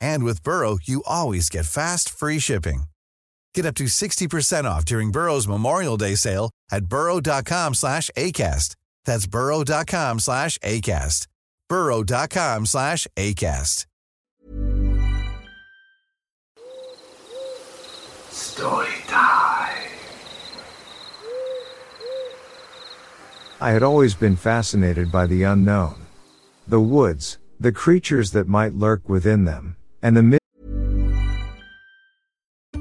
And with Burrow, you always get fast, free shipping. Get up to 60% off during Burrow's Memorial Day sale at burrow.com slash ACAST. That's burrow.com slash ACAST. burrow.com slash ACAST. Story time. I had always been fascinated by the unknown. The woods, the creatures that might lurk within them, and the.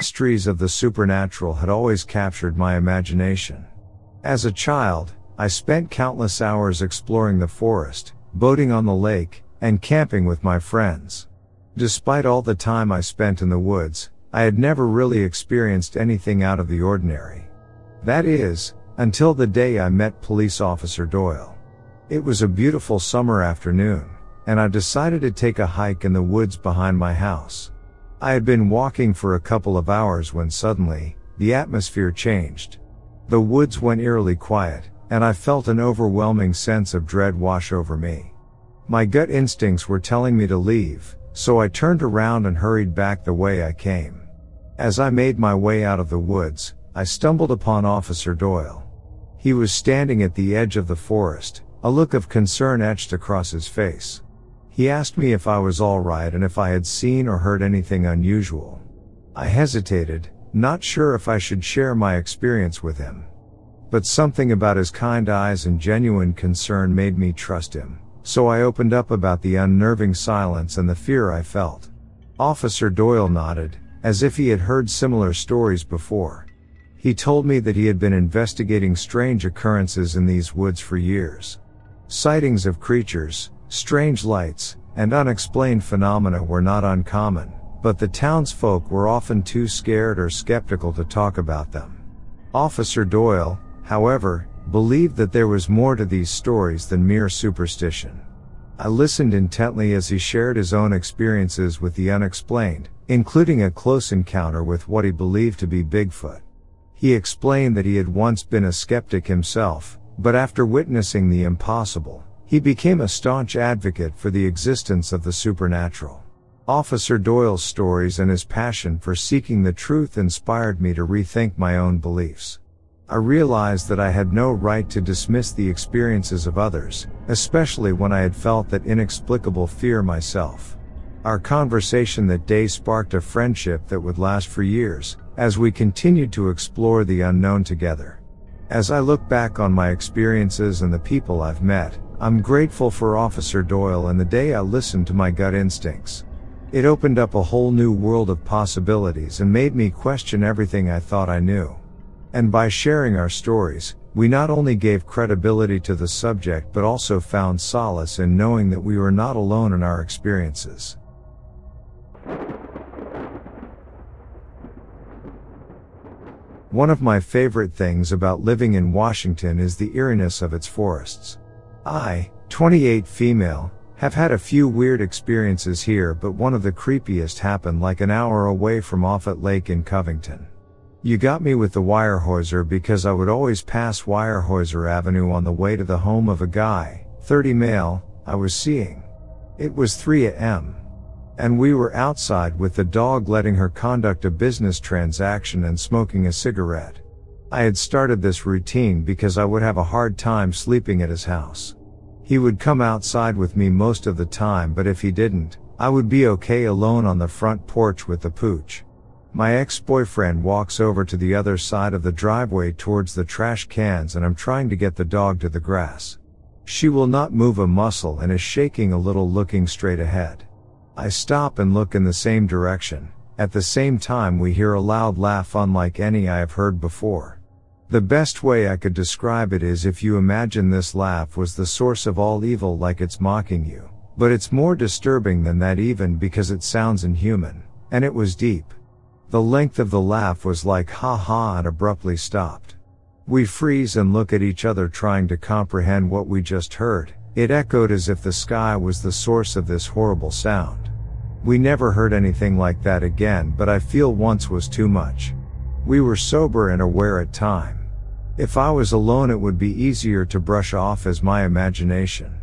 Mysteries of the supernatural had always captured my imagination. As a child, I spent countless hours exploring the forest, boating on the lake, and camping with my friends. Despite all the time I spent in the woods, I had never really experienced anything out of the ordinary. That is, until the day I met police officer Doyle. It was a beautiful summer afternoon, and I decided to take a hike in the woods behind my house. I had been walking for a couple of hours when suddenly, the atmosphere changed. The woods went eerily quiet, and I felt an overwhelming sense of dread wash over me. My gut instincts were telling me to leave, so I turned around and hurried back the way I came. As I made my way out of the woods, I stumbled upon Officer Doyle. He was standing at the edge of the forest, a look of concern etched across his face. He asked me if I was alright and if I had seen or heard anything unusual. I hesitated, not sure if I should share my experience with him. but something about his kind eyes and genuine concern made me trust him. So I opened up about the unnerving silence and the fear I felt. Officer Doyle nodded, as if he had heard similar stories before. He told me that he had been investigating strange occurrences in these woods for years. Sightings of creatures, strange lights, and unexplained phenomena were not uncommon, but the townsfolk were often too scared or skeptical to talk about them. Officer Doyle, however, believed that there was more to these stories than mere superstition. I listened intently as he shared his own experiences with the unexplained, including a close encounter with what he believed to be Bigfoot. He explained that he had once been a skeptic himself, but after witnessing the impossible, he became a staunch advocate for the existence of the supernatural. Officer Doyle's stories and his passion for seeking the truth inspired me to rethink my own beliefs. I realized that I had no right to dismiss the experiences of others, especially when I had felt that inexplicable fear myself. Our conversation that day sparked a friendship that would last for years, as we continued to explore the unknown together. As I look back on my experiences and the people I've met, I'm grateful for Officer Doyle and the day I listened to my gut instincts. It opened up a whole new world of possibilities and made me question everything I thought I knew. And by sharing our stories, we not only gave credibility to the subject but also found solace in knowing that we were not alone in our experiences. One of my favorite things about living in Washington is the eeriness of its forests. I, 28 female, have had a few weird experiences here but one of the creepiest happened like an hour away from Offutt Lake in Covington. You got me with the Weyerhaeuser because I would always pass Weyerhaeuser Avenue on the way to the home of a guy, 30 male, I was seeing. It was 3 a.m. And we were outside with the dog letting her conduct a business transaction and smoking a cigarette. I had started this routine because I would have a hard time sleeping at his house. He would come outside with me most of the time but if he didn't, I would be okay alone on the front porch with the pooch. My ex-boyfriend walks over to the other side of the driveway towards the trash cans and I'm trying to get the dog to the grass. She will not move a muscle and is shaking a little looking straight ahead. I stop and look in the same direction. At the same time we hear a loud laugh unlike any I have heard before. The best way I could describe it is if you imagine this laugh was the source of all evil like it's mocking you. But it's more disturbing than that even because it sounds inhuman. And it was deep. The length of the laugh was like ha ha and abruptly stopped. We freeze and look at each other trying to comprehend what we just heard. It echoed as if the sky was the source of this horrible sound. We never heard anything like that again, but I feel once was too much. We were sober and aware at time. If I was alone it would be easier to brush off as my imagination.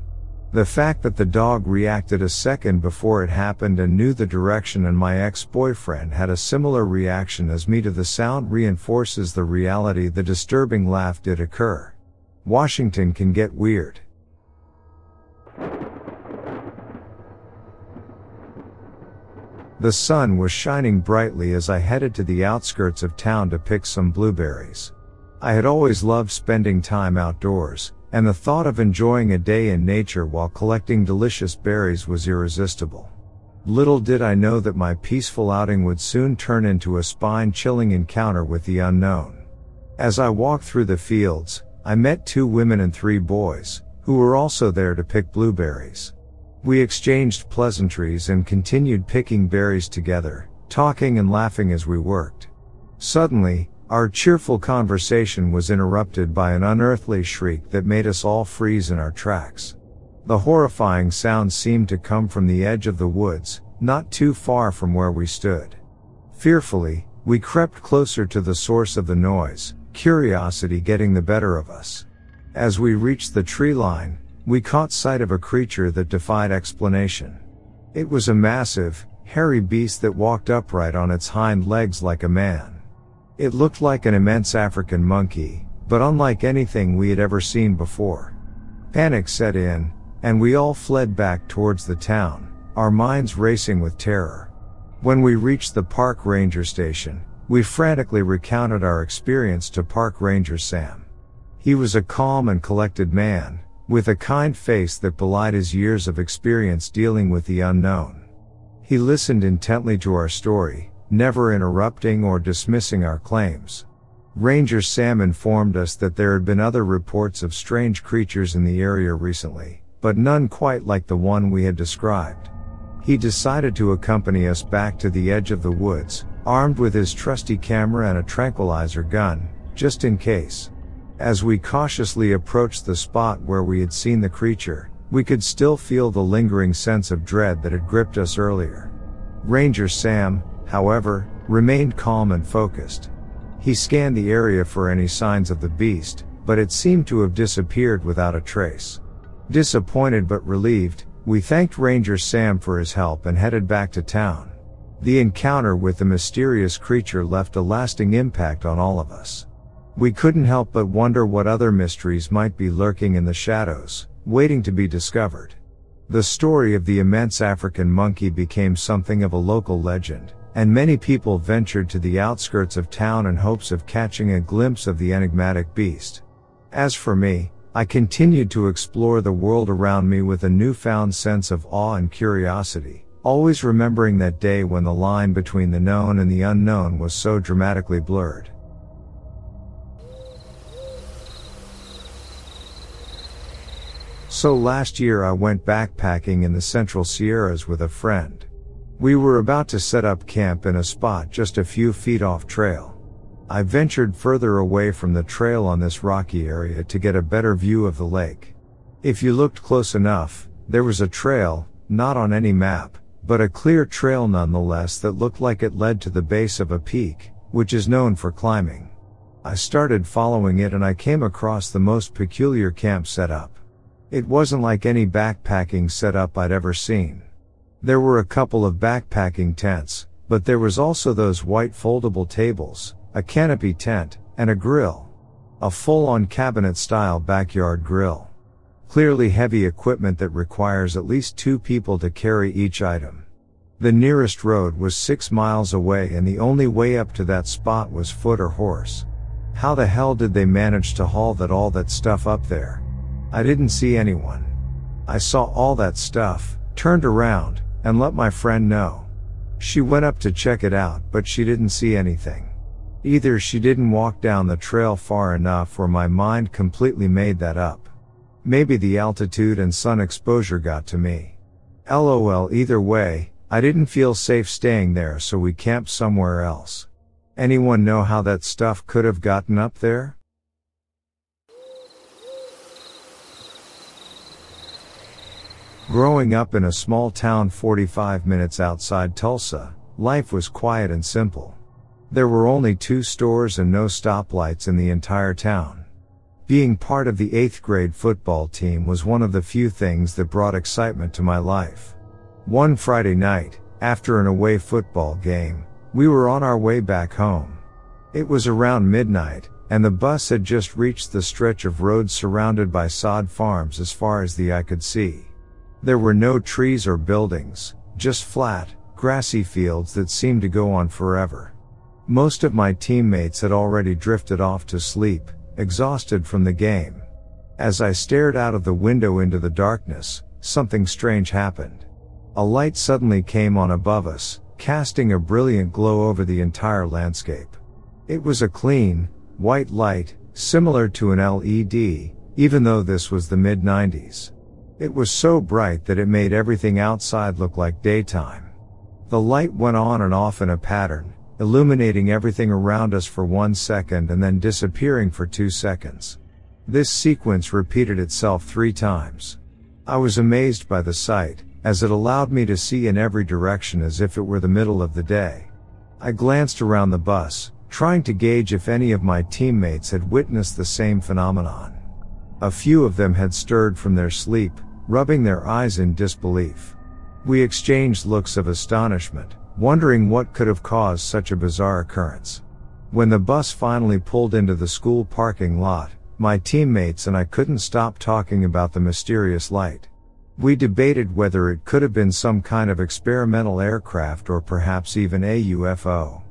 The fact that the dog reacted a second before it happened and knew the direction and my ex-boyfriend had a similar reaction as me to the sound reinforces the reality the disturbing laugh did occur. Washington can get weird. The sun was shining brightly as I headed to the outskirts of town to pick some blueberries. I had always loved spending time outdoors, and the thought of enjoying a day in nature while collecting delicious berries was irresistible. Little did I know that my peaceful outing would soon turn into a spine chilling encounter with the unknown. As I walked through the fields, I met two women and three boys, who were also there to pick blueberries. We exchanged pleasantries and continued picking berries together, talking and laughing as we worked. Suddenly, our cheerful conversation was interrupted by an unearthly shriek that made us all freeze in our tracks. The horrifying sound seemed to come from the edge of the woods, not too far from where we stood. Fearfully, we crept closer to the source of the noise, curiosity getting the better of us. As we reached the tree line, we caught sight of a creature that defied explanation. It was a massive, hairy beast that walked upright on its hind legs like a man. It looked like an immense African monkey, but unlike anything we had ever seen before. Panic set in, and we all fled back towards the town, our minds racing with terror. When we reached the park ranger station, we frantically recounted our experience to park ranger Sam. He was a calm and collected man, with a kind face that belied his years of experience dealing with the unknown. He listened intently to our story, never interrupting or dismissing our claims. Ranger Sam informed us that there had been other reports of strange creatures in the area recently, but none quite like the one we had described. He decided to accompany us back to the edge of the woods, armed with his trusty camera and a tranquilizer gun, just in case. As we cautiously approached the spot where we had seen the creature, we could still feel the lingering sense of dread that had gripped us earlier. Ranger Sam, however, remained calm and focused. He scanned the area for any signs of the beast, but it seemed to have disappeared without a trace. Disappointed but relieved, we thanked Ranger Sam for his help and headed back to town. The encounter with the mysterious creature left a lasting impact on all of us. We couldn't help but wonder what other mysteries might be lurking in the shadows, waiting to be discovered. The story of the immense African monkey became something of a local legend, and many people ventured to the outskirts of town in hopes of catching a glimpse of the enigmatic beast. As for me, I continued to explore the world around me with a newfound sense of awe and curiosity, always remembering that day when the line between the known and the unknown was so dramatically blurred. So last year I went backpacking in the Central Sierras with a friend. We were about to set up camp in a spot just a few feet off trail. I ventured further away from the trail on this rocky area to get a better view of the lake. If you looked close enough, there was a trail, not on any map, but a clear trail nonetheless that looked like it led to the base of a peak, which is known for climbing. I started following it and I came across the most peculiar camp setup. It wasn't like any backpacking setup I'd ever seen. There were a couple of backpacking tents, but there was also those white foldable tables, a canopy tent, and a grill. A full-on cabinet style backyard grill. Clearly heavy equipment that requires at least two people to carry each item. The nearest road was six miles away and the only way up to that spot was foot or horse. How the hell did they manage to haul that all that stuff up there? I didn't see anyone. I saw all that stuff, turned around, and let my friend know. She went up to check it out, but she didn't see anything. Either she didn't walk down the trail far enough or my mind completely made that up. Maybe the altitude and sun exposure got to me. LOL either way, I didn't feel safe staying there so we camped somewhere else. Anyone know how that stuff could have gotten up there? Growing up in a small town 45 minutes outside Tulsa, life was quiet and simple. There were only two stores and no stoplights in the entire town. Being part of the 8th grade football team was one of the few things that brought excitement to my life. One Friday night, after an away football game, we were on our way back home. It was around midnight, and the bus had just reached the stretch of road surrounded by sod farms as far as the eye could see. There were no trees or buildings, just flat, grassy fields that seemed to go on forever. Most of my teammates had already drifted off to sleep, exhausted from the game. As I stared out of the window into the darkness, something strange happened. A light suddenly came on above us, casting a brilliant glow over the entire landscape. It was a clean, white light, similar to an LED, even though this was the mid 90s. It was so bright that it made everything outside look like daytime. The light went on and off in a pattern, illuminating everything around us for one second and then disappearing for two seconds. This sequence repeated itself three times. I was amazed by the sight, as it allowed me to see in every direction as if it were the middle of the day. I glanced around the bus, trying to gauge if any of my teammates had witnessed the same phenomenon. A few of them had stirred from their sleep, rubbing their eyes in disbelief. We exchanged looks of astonishment, wondering what could have caused such a bizarre occurrence. When the bus finally pulled into the school parking lot, my teammates and I couldn't stop talking about the mysterious light. We debated whether it could have been some kind of experimental aircraft or perhaps even a UFO.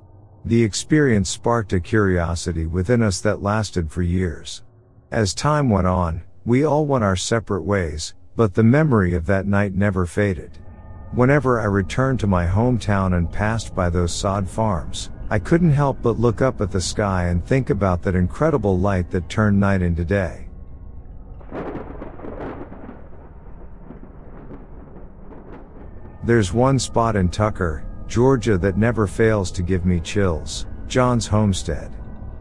The experience sparked a curiosity within us that lasted for years. As time went on, we all went our separate ways, but the memory of that night never faded. Whenever I returned to my hometown and passed by those sod farms, I couldn't help but look up at the sky and think about that incredible light that turned night into day. There's one spot in Tucker, Georgia that never fails to give me chills, Johns homestead.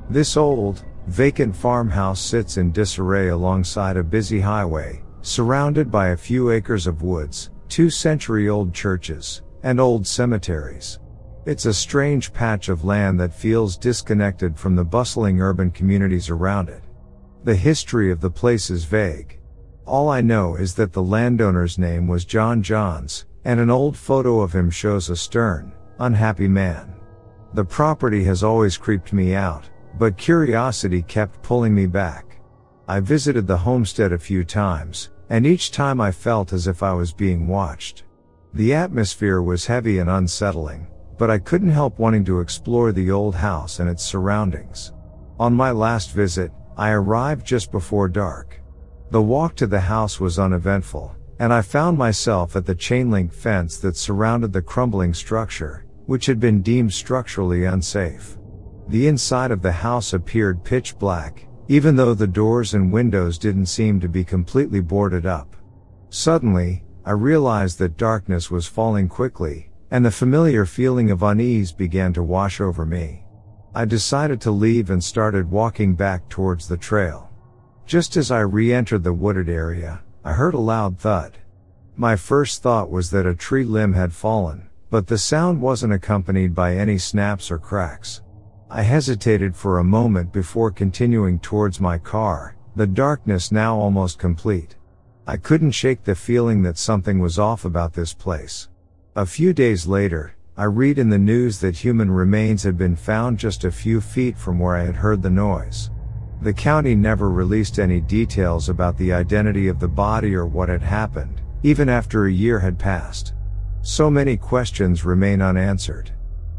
This old, vacant farmhouse sits in disarray alongside a busy highway, surrounded by a few acres of woods, two century old churches, and old cemeteries. It's a strange patch of land that feels disconnected from the bustling urban communities around it. The history of the place is vague. All I know is that the landowner's name was John Johns, and an old photo of him shows a stern, unhappy man. The property has always creeped me out, but curiosity kept pulling me back. I visited the homestead a few times, and each time I felt as if I was being watched. The atmosphere was heavy and unsettling, but I couldn't help wanting to explore the old house and its surroundings. On my last visit, I arrived just before dark. The walk to the house was uneventful, and I found myself at the chain link fence that surrounded the crumbling structure, which had been deemed structurally unsafe. The inside of the house appeared pitch black, even though the doors and windows didn't seem to be completely boarded up. Suddenly, I realized that darkness was falling quickly, and the familiar feeling of unease began to wash over me. I decided to leave and started walking back towards the trail. Just as I re-entered the wooded area, I heard a loud thud. My first thought was that a tree limb had fallen, but the sound wasn't accompanied by any snaps or cracks. I hesitated for a moment before continuing towards my car, the darkness now almost complete. I couldn't shake the feeling that something was off about this place. A few days later, I read in the news that human remains had been found just a few feet from where I had heard the noise. The county never released any details about the identity of the body or what had happened, even after a year had passed. So many questions remain unanswered.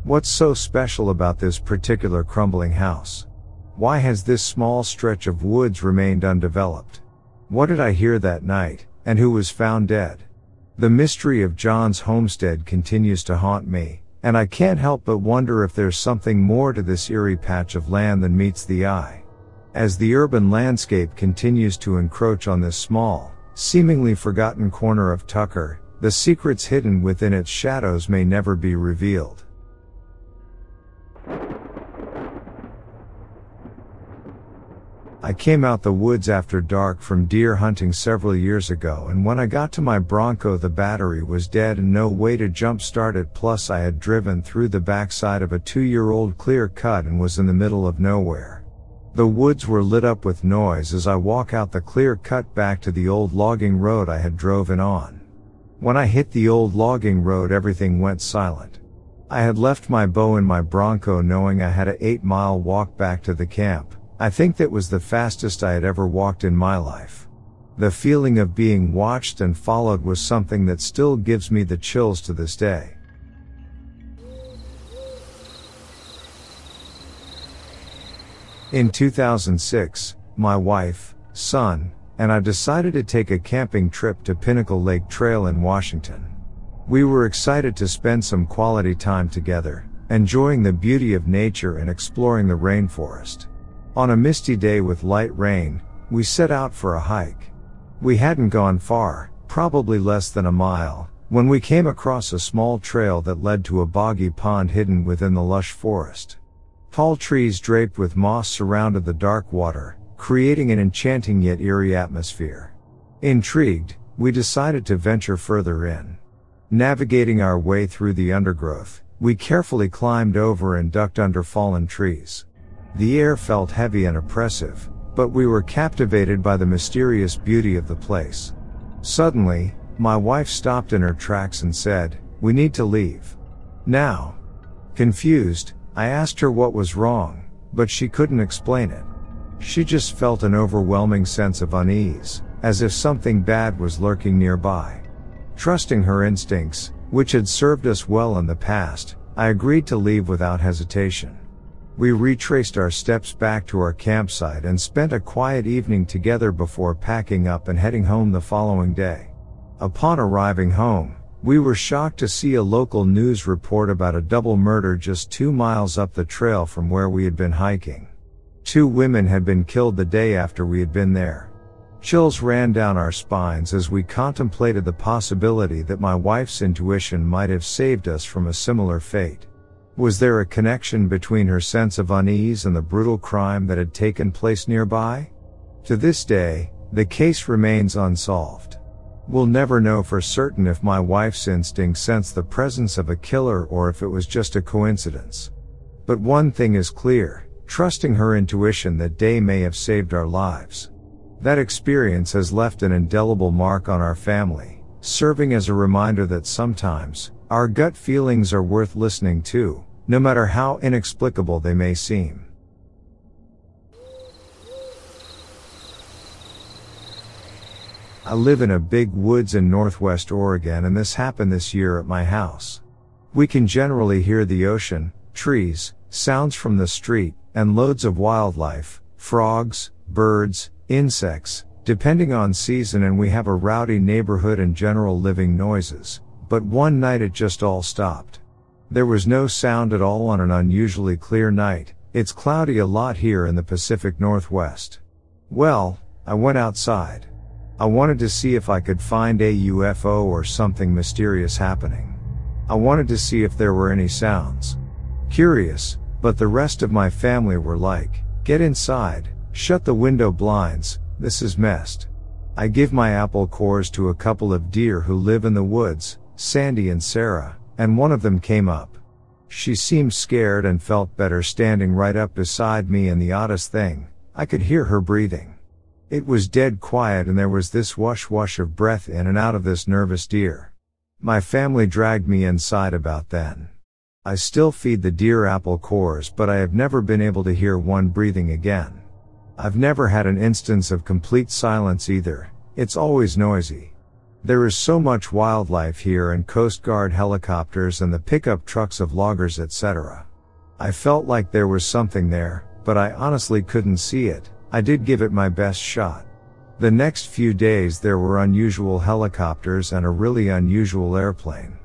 What's so special about this particular crumbling house? Why has this small stretch of woods remained undeveloped? What did I hear that night, and who was found dead? The mystery of Johns homestead continues to haunt me, and I can't help but wonder if there's something more to this eerie patch of land than meets the eye. As the urban landscape continues to encroach on this small, seemingly forgotten corner of Tucker, the secrets hidden within its shadows may never be revealed. I came out the woods after dark from deer hunting several years ago and when I got to my Bronco the battery was dead and no way to jump start it plus I had driven through the backside of a two year old clear cut and was in the middle of nowhere. The woods were lit up with noise as I walk out the clear cut back to the old logging road I had driven on. When I hit the old logging road everything went silent. I had left my bow in my Bronco knowing I had a 8 mile walk back to the camp. I think that was the fastest I had ever walked in my life. The feeling of being watched and followed was something that still gives me the chills to this day. In 2006, my wife, son, and I decided to take a camping trip to Pinnacle Lake Trail in Washington. We were excited to spend some quality time together, enjoying the beauty of nature and exploring the rainforest. On a misty day with light rain, we set out for a hike. We hadn't gone far, probably less than a mile, when we came across a small trail that led to a boggy pond hidden within the lush forest. Tall trees draped with moss surrounded the dark water, creating an enchanting yet eerie atmosphere. Intrigued, we decided to venture further in. Navigating our way through the undergrowth, we carefully climbed over and ducked under fallen trees. The air felt heavy and oppressive, but we were captivated by the mysterious beauty of the place. Suddenly, my wife stopped in her tracks and said, We need to leave. Now. Confused, I asked her what was wrong, but she couldn't explain it. She just felt an overwhelming sense of unease, as if something bad was lurking nearby. Trusting her instincts, which had served us well in the past, I agreed to leave without hesitation. We retraced our steps back to our campsite and spent a quiet evening together before packing up and heading home the following day. Upon arriving home, we were shocked to see a local news report about a double murder just two miles up the trail from where we had been hiking. Two women had been killed the day after we had been there. Chills ran down our spines as we contemplated the possibility that my wife's intuition might have saved us from a similar fate. Was there a connection between her sense of unease and the brutal crime that had taken place nearby? To this day, the case remains unsolved. We'll never know for certain if my wife's instinct sensed the presence of a killer or if it was just a coincidence. But one thing is clear, trusting her intuition that day may have saved our lives. That experience has left an indelible mark on our family, serving as a reminder that sometimes, our gut feelings are worth listening to, no matter how inexplicable they may seem. I live in a big woods in northwest Oregon and this happened this year at my house. We can generally hear the ocean, trees, sounds from the street, and loads of wildlife, frogs, birds, insects, depending on season and we have a rowdy neighborhood and general living noises, but one night it just all stopped. There was no sound at all on an unusually clear night, it's cloudy a lot here in the Pacific Northwest. Well, I went outside. I wanted to see if I could find a UFO or something mysterious happening. I wanted to see if there were any sounds. Curious, but the rest of my family were like, get inside, shut the window blinds, this is messed. I give my apple cores to a couple of deer who live in the woods, Sandy and Sarah, and one of them came up. She seemed scared and felt better standing right up beside me and the oddest thing, I could hear her breathing. It was dead quiet and there was this wash wash of breath in and out of this nervous deer. My family dragged me inside about then. I still feed the deer apple cores but I have never been able to hear one breathing again. I've never had an instance of complete silence either, it's always noisy. There is so much wildlife here and Coast Guard helicopters and the pickup trucks of loggers etc. I felt like there was something there, but I honestly couldn't see it. I did give it my best shot. The next few days there were unusual helicopters and a really unusual airplane.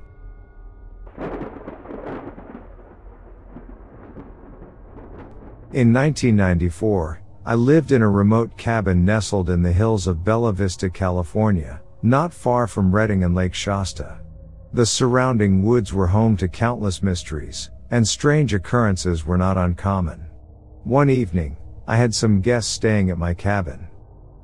In 1994, I lived in a remote cabin nestled in the hills of Bella Vista, California, not far from Redding and Lake Shasta. The surrounding woods were home to countless mysteries, and strange occurrences were not uncommon. One evening, I had some guests staying at my cabin.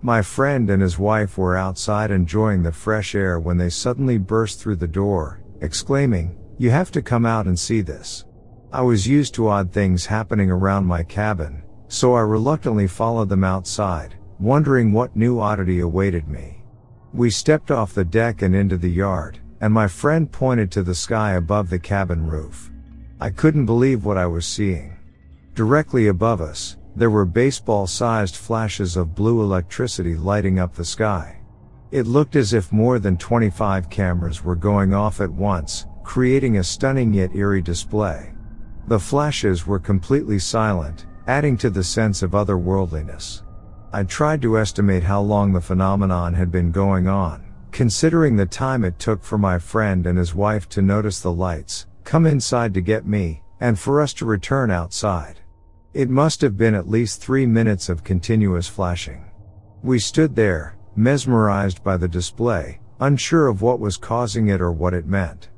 My friend and his wife were outside enjoying the fresh air when they suddenly burst through the door, exclaiming, You have to come out and see this. I was used to odd things happening around my cabin, so I reluctantly followed them outside, wondering what new oddity awaited me. We stepped off the deck and into the yard, and my friend pointed to the sky above the cabin roof. I couldn't believe what I was seeing. Directly above us, there were baseball sized flashes of blue electricity lighting up the sky. It looked as if more than 25 cameras were going off at once, creating a stunning yet eerie display. The flashes were completely silent, adding to the sense of otherworldliness. I tried to estimate how long the phenomenon had been going on, considering the time it took for my friend and his wife to notice the lights, come inside to get me, and for us to return outside. It must have been at least three minutes of continuous flashing. We stood there, mesmerized by the display, unsure of what was causing it or what it meant.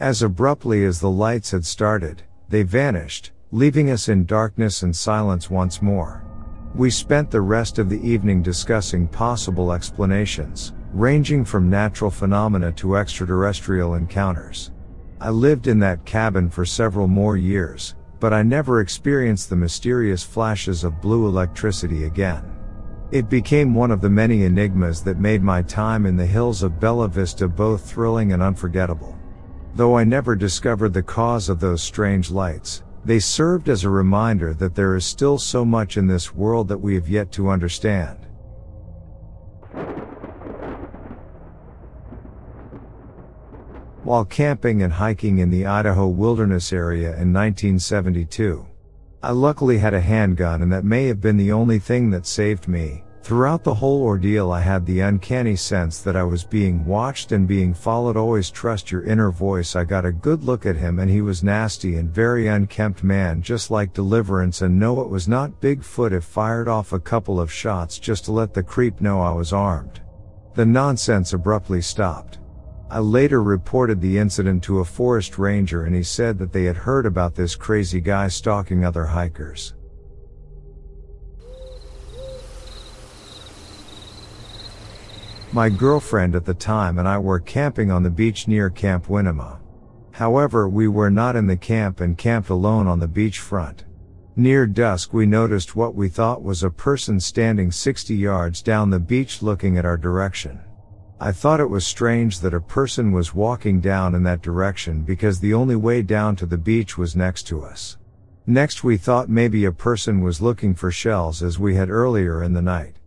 As abruptly as the lights had started, they vanished, leaving us in darkness and silence once more. We spent the rest of the evening discussing possible explanations, ranging from natural phenomena to extraterrestrial encounters. I lived in that cabin for several more years, but I never experienced the mysterious flashes of blue electricity again. It became one of the many enigmas that made my time in the hills of Bella Vista both thrilling and unforgettable. Though I never discovered the cause of those strange lights, they served as a reminder that there is still so much in this world that we have yet to understand. While camping and hiking in the Idaho wilderness area in 1972, I luckily had a handgun and that may have been the only thing that saved me. Throughout the whole ordeal I had the uncanny sense that I was being watched and being followed always trust your inner voice I got a good look at him and he was nasty and very unkempt man just like deliverance and no it was not Bigfoot if fired off a couple of shots just to let the creep know I was armed. The nonsense abruptly stopped. I later reported the incident to a forest ranger and he said that they had heard about this crazy guy stalking other hikers. My girlfriend at the time and I were camping on the beach near Camp Winema. However, we were not in the camp and camped alone on the beach front. Near dusk we noticed what we thought was a person standing 60 yards down the beach looking at our direction. I thought it was strange that a person was walking down in that direction because the only way down to the beach was next to us. Next we thought maybe a person was looking for shells as we had earlier in the night.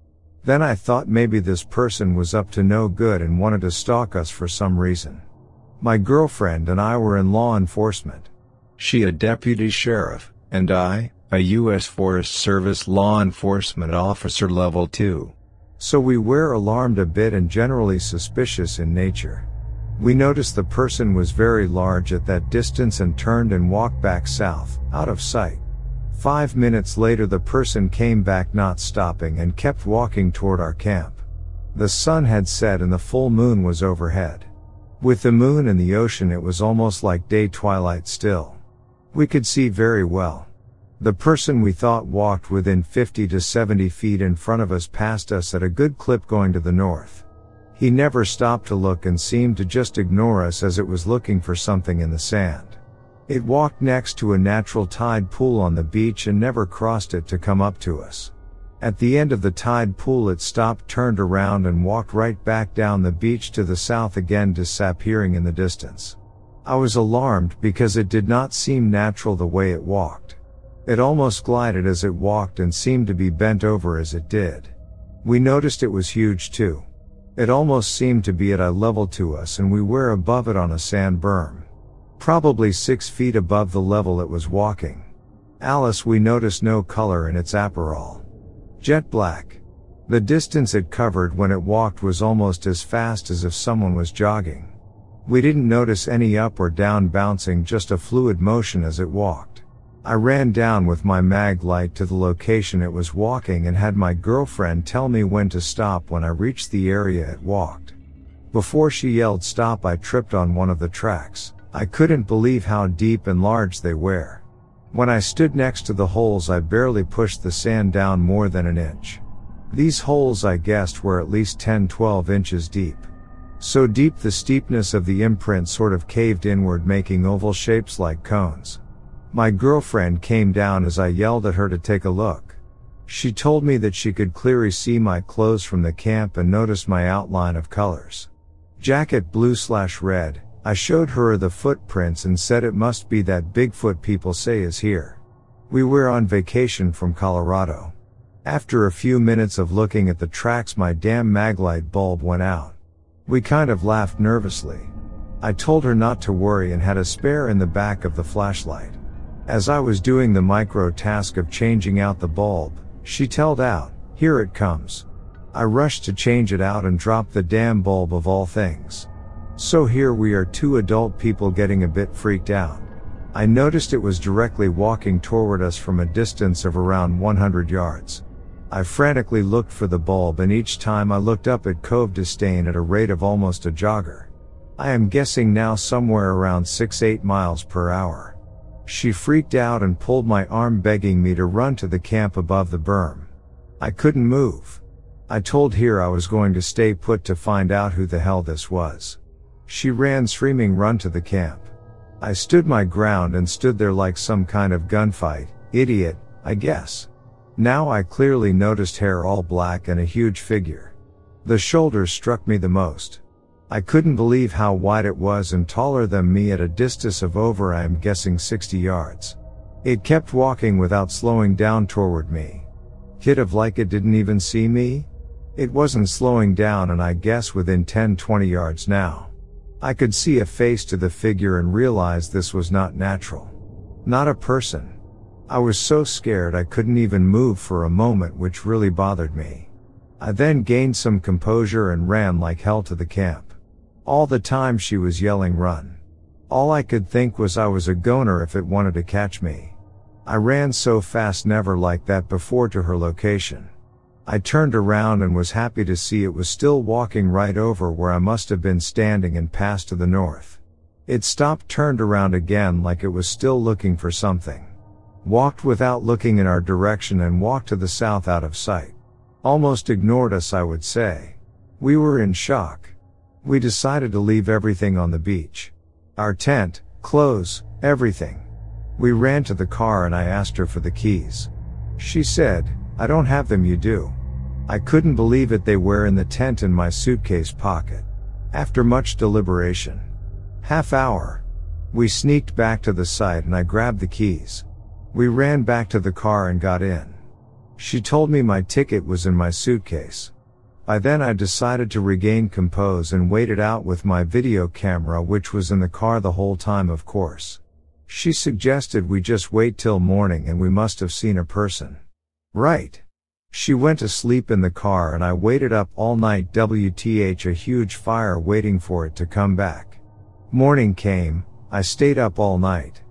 Then I thought maybe this person was up to no good and wanted to stalk us for some reason. My girlfriend and I were in law enforcement. She a deputy sheriff, and I, a U.S. Forest Service law enforcement officer level 2. So we were alarmed a bit and generally suspicious in nature. We noticed the person was very large at that distance and turned and walked back south, out of sight. Five minutes later the person came back not stopping and kept walking toward our camp. The sun had set and the full moon was overhead. With the moon and the ocean it was almost like day twilight still. We could see very well. The person we thought walked within 50 to 70 feet in front of us passed us at a good clip going to the north. He never stopped to look and seemed to just ignore us as it was looking for something in the sand. It walked next to a natural tide pool on the beach and never crossed it to come up to us. At the end of the tide pool it stopped, turned around and walked right back down the beach to the south again disappearing in the distance. I was alarmed because it did not seem natural the way it walked. It almost glided as it walked and seemed to be bent over as it did. We noticed it was huge too. It almost seemed to be at eye level to us and we were above it on a sand berm. Probably six feet above the level it was walking. Alice we noticed no color in its apparel. Jet black. The distance it covered when it walked was almost as fast as if someone was jogging. We didn't notice any up or down bouncing just a fluid motion as it walked. I ran down with my mag light to the location it was walking and had my girlfriend tell me when to stop when I reached the area it walked. Before she yelled stop I tripped on one of the tracks. I couldn't believe how deep and large they were. When I stood next to the holes I barely pushed the sand down more than an inch. These holes I guessed were at least 10-12 inches deep. So deep the steepness of the imprint sort of caved inward making oval shapes like cones. My girlfriend came down as I yelled at her to take a look. She told me that she could clearly see my clothes from the camp and notice my outline of colors. Jacket blue slash red. I showed her the footprints and said it must be that Bigfoot people say is here. We were on vacation from Colorado. After a few minutes of looking at the tracks my damn maglite bulb went out. We kind of laughed nervously. I told her not to worry and had a spare in the back of the flashlight. As I was doing the micro task of changing out the bulb, she told out, here it comes. I rushed to change it out and dropped the damn bulb of all things. So here we are two adult people getting a bit freaked out. I noticed it was directly walking toward us from a distance of around 100 yards. I frantically looked for the bulb and each time I looked up it cove disdain at a rate of almost a jogger. I am guessing now somewhere around 6-8 miles per hour. She freaked out and pulled my arm begging me to run to the camp above the berm. I couldn't move. I told her I was going to stay put to find out who the hell this was. She ran screaming run to the camp. I stood my ground and stood there like some kind of gunfight, idiot, I guess. Now I clearly noticed hair all black and a huge figure. The shoulders struck me the most. I couldn't believe how wide it was and taller than me at a distance of over I am guessing 60 yards. It kept walking without slowing down toward me. Kid of like it didn't even see me? It wasn't slowing down and I guess within 10-20 yards now. I could see a face to the figure and realized this was not natural. Not a person. I was so scared I couldn't even move for a moment which really bothered me. I then gained some composure and ran like hell to the camp. All the time she was yelling run. All I could think was I was a goner if it wanted to catch me. I ran so fast never like that before to her location. I turned around and was happy to see it was still walking right over where I must have been standing and passed to the north. It stopped turned around again like it was still looking for something. Walked without looking in our direction and walked to the south out of sight. Almost ignored us I would say. We were in shock. We decided to leave everything on the beach. Our tent, clothes, everything. We ran to the car and I asked her for the keys. She said, I don't have them you do. I couldn't believe it they were in the tent in my suitcase pocket. After much deliberation. Half hour. We sneaked back to the site and I grabbed the keys. We ran back to the car and got in. She told me my ticket was in my suitcase. By then I decided to regain compose and waited out with my video camera which was in the car the whole time of course. She suggested we just wait till morning and we must have seen a person. Right. She went to sleep in the car and I waited up all night WTH a huge fire waiting for it to come back. Morning came, I stayed up all night.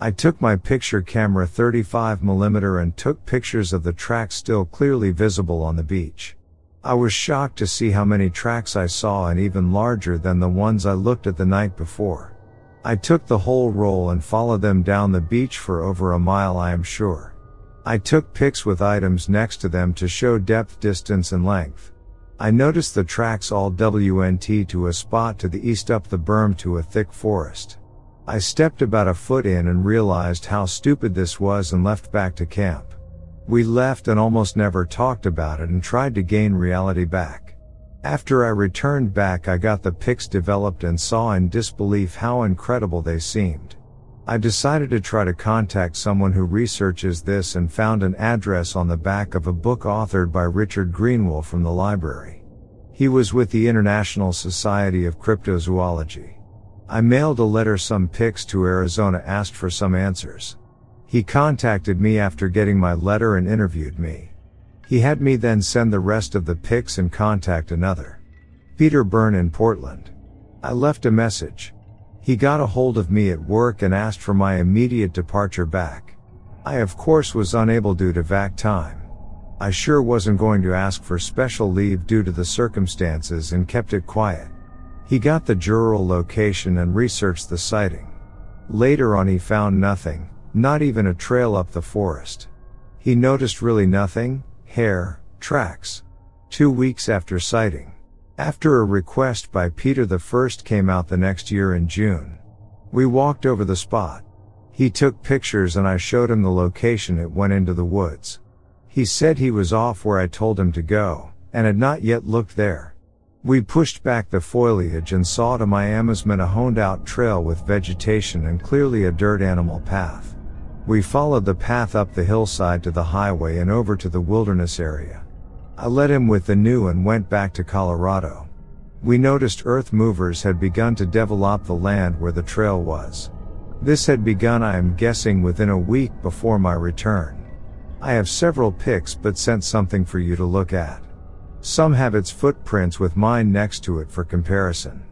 I took my picture camera 35mm and took pictures of the tracks still clearly visible on the beach. I was shocked to see how many tracks I saw and even larger than the ones I looked at the night before. I took the whole roll and followed them down the beach for over a mile I am sure. I took pics with items next to them to show depth, distance and length. I noticed the tracks all WNT to a spot to the east up the berm to a thick forest. I stepped about a foot in and realized how stupid this was and left back to camp. We left and almost never talked about it and tried to gain reality back. After I returned back I got the pics developed and saw in disbelief how incredible they seemed. I decided to try to contact someone who researches this and found an address on the back of a book authored by Richard Greenwell from the library. He was with the International Society of Cryptozoology. I mailed a letter some pics to Arizona asked for some answers. He contacted me after getting my letter and interviewed me. He had me then send the rest of the pics and contact another. Peter Byrne in Portland. I left a message. He got a hold of me at work and asked for my immediate departure back. I of course was unable due to vac time. I sure wasn't going to ask for special leave due to the circumstances and kept it quiet. He got the Jural location and researched the sighting. Later on he found nothing, not even a trail up the forest. He noticed really nothing, hair, tracks. Two weeks after sighting. After a request by Peter first came out the next year in June. We walked over the spot. He took pictures and I showed him the location it went into the woods. He said he was off where I told him to go, and had not yet looked there. We pushed back the foliage and saw to my amazement a honed out trail with vegetation and clearly a dirt animal path. We followed the path up the hillside to the highway and over to the wilderness area. I led him with the new and went back to Colorado. We noticed earth movers had begun to develop the land where the trail was. This had begun I am guessing within a week before my return. I have several pics but sent something for you to look at. Some have its footprints with mine next to it for comparison.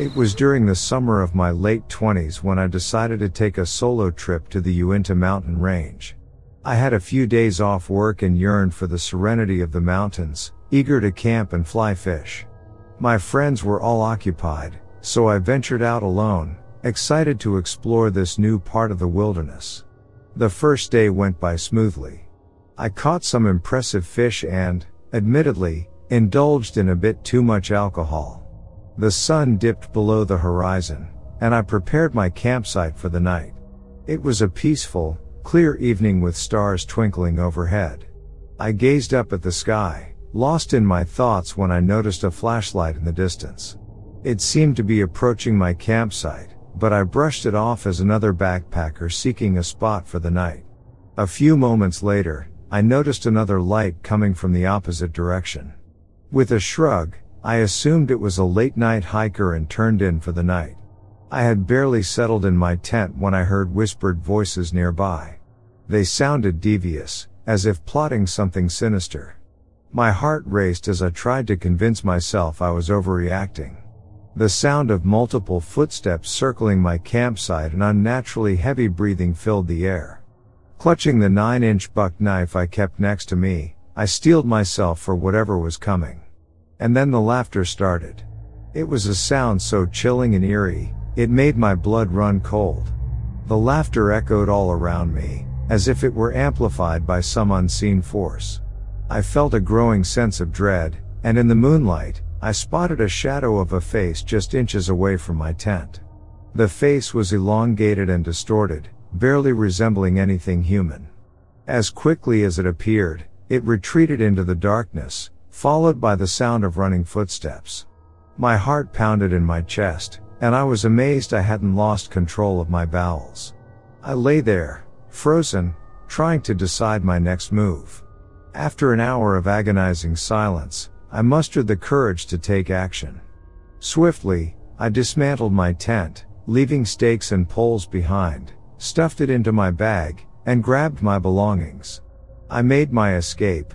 It was during the summer of my late 20s when I decided to take a solo trip to the Uinta mountain range. I had a few days off work and yearned for the serenity of the mountains, eager to camp and fly fish. My friends were all occupied, so I ventured out alone, excited to explore this new part of the wilderness. The first day went by smoothly. I caught some impressive fish and, admittedly, indulged in a bit too much alcohol. The sun dipped below the horizon, and I prepared my campsite for the night. It was a peaceful, clear evening with stars twinkling overhead. I gazed up at the sky, lost in my thoughts when I noticed a flashlight in the distance. It seemed to be approaching my campsite, but I brushed it off as another backpacker seeking a spot for the night. A few moments later, I noticed another light coming from the opposite direction. With a shrug, I assumed it was a late night hiker and turned in for the night. I had barely settled in my tent when I heard whispered voices nearby. They sounded devious, as if plotting something sinister. My heart raced as I tried to convince myself I was overreacting. The sound of multiple footsteps circling my campsite and unnaturally heavy breathing filled the air. Clutching the 9 inch buck knife I kept next to me, I steeled myself for whatever was coming. And then the laughter started. It was a sound so chilling and eerie, it made my blood run cold. The laughter echoed all around me, as if it were amplified by some unseen force. I felt a growing sense of dread, and in the moonlight, I spotted a shadow of a face just inches away from my tent. The face was elongated and distorted, barely resembling anything human. As quickly as it appeared, it retreated into the darkness, followed by the sound of running footsteps. My heart pounded in my chest, and I was amazed I hadn't lost control of my bowels. I lay there, frozen, trying to decide my next move. After an hour of agonizing silence, I mustered the courage to take action. Swiftly, I dismantled my tent, leaving stakes and poles behind, stuffed it into my bag, and grabbed my belongings. I made my escape.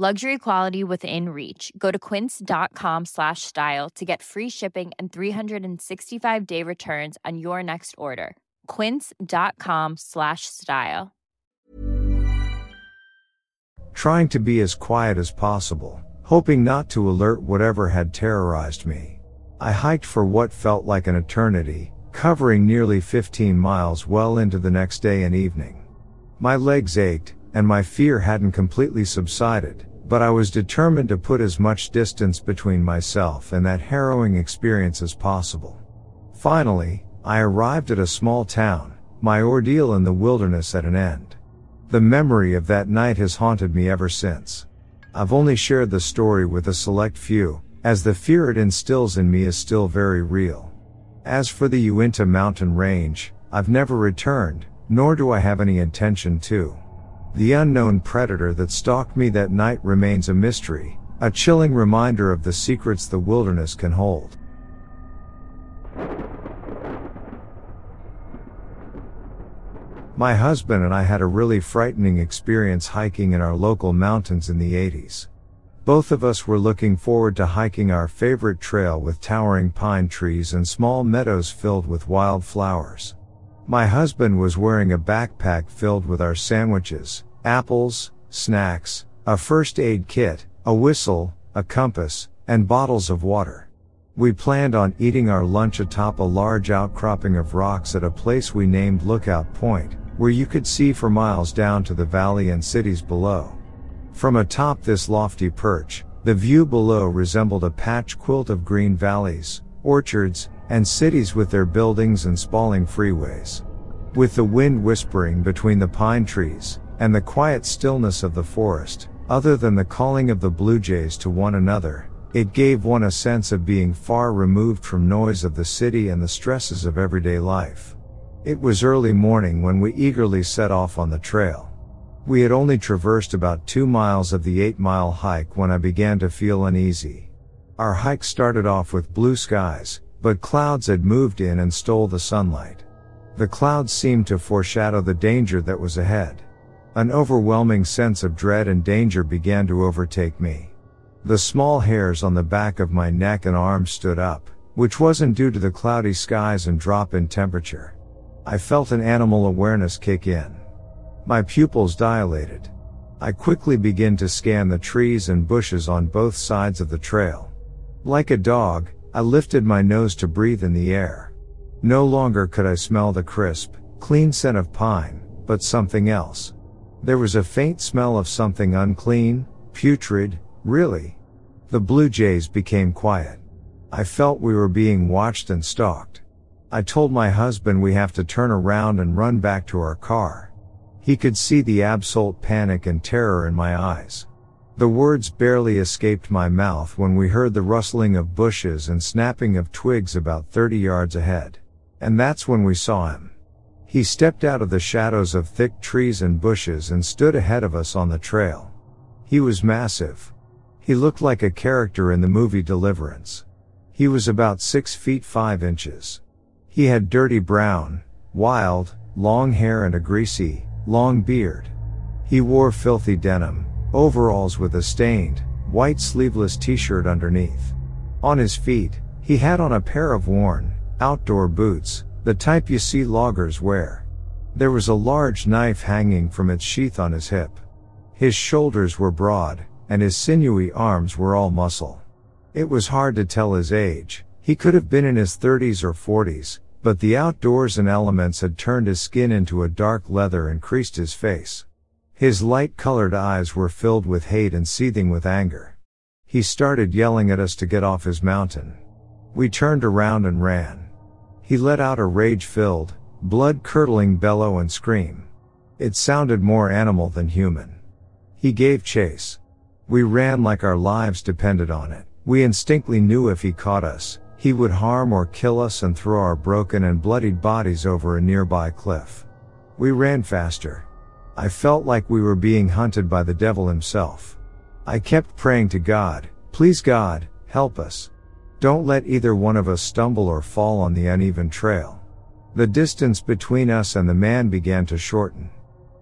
Luxury quality within reach. Go to quince.com slash style to get free shipping and 365 day returns on your next order. Quince.com slash style. Trying to be as quiet as possible, hoping not to alert whatever had terrorized me. I hiked for what felt like an eternity, covering nearly 15 miles well into the next day and evening. My legs ached, and my fear hadn't completely subsided, but I was determined to put as much distance between myself and that harrowing experience as possible. Finally, I arrived at a small town, my ordeal in the wilderness at an end. The memory of that night has haunted me ever since. I've only shared the story with a select few, as the fear it instills in me is still very real. As for the Uinta mountain range, I've never returned, nor do I have any intention to. The unknown predator that stalked me that night remains a mystery, a chilling reminder of the secrets the wilderness can hold. My husband and I had a really frightening experience hiking in our local mountains in the 80s. Both of us were looking forward to hiking our favorite trail with towering pine trees and small meadows filled with wild flowers. My husband was wearing a backpack filled with our sandwiches, apples, snacks, a first aid kit, a whistle, a compass, and bottles of water. We planned on eating our lunch atop a large outcropping of rocks at a place we named Lookout Point, where you could see for miles down to the valley and cities below. From atop this lofty perch, the view below resembled a patch quilt of green valleys, orchards, and cities with their buildings and sprawling freeways. With the wind whispering between the pine trees, and the quiet stillness of the forest, other than the calling of the blue jays to one another, it gave one a sense of being far removed from noise of the city and the stresses of everyday life. It was early morning when we eagerly set off on the trail. We had only traversed about two miles of the eight mile hike when I began to feel uneasy. Our hike started off with blue skies, but clouds had moved in and stole the sunlight. The clouds seemed to foreshadow the danger that was ahead. An overwhelming sense of dread and danger began to overtake me. The small hairs on the back of my neck and arms stood up, which wasn't due to the cloudy skies and drop in temperature. I felt an animal awareness kick in. My pupils dilated. I quickly began to scan the trees and bushes on both sides of the trail. Like a dog, I lifted my nose to breathe in the air. No longer could I smell the crisp, clean scent of pine, but something else. There was a faint smell of something unclean, putrid, really. The blue jays became quiet. I felt we were being watched and stalked. I told my husband we have to turn around and run back to our car. He could see the absolute panic and terror in my eyes. The words barely escaped my mouth when we heard the rustling of bushes and snapping of twigs about 30 yards ahead. And that's when we saw him. He stepped out of the shadows of thick trees and bushes and stood ahead of us on the trail. He was massive. He looked like a character in the movie Deliverance. He was about six feet five inches. He had dirty brown, wild, long hair and a greasy, long beard. He wore filthy denim, overalls with a stained, white sleeveless t-shirt underneath. On his feet, he had on a pair of worn, outdoor boots, the type you see loggers wear. There was a large knife hanging from its sheath on his hip. His shoulders were broad, and his sinewy arms were all muscle. It was hard to tell his age, he could have been in his 30s or 40s, but the outdoors and elements had turned his skin into a dark leather and creased his face. His light colored eyes were filled with hate and seething with anger. He started yelling at us to get off his mountain. We turned around and ran. He let out a rage filled, blood curdling bellow and scream. It sounded more animal than human. He gave chase. We ran like our lives depended on it. We instinctively knew if he caught us, he would harm or kill us and throw our broken and bloodied bodies over a nearby cliff. We ran faster. I felt like we were being hunted by the devil himself. I kept praying to God, please God, help us. Don't let either one of us stumble or fall on the uneven trail. The distance between us and the man began to shorten.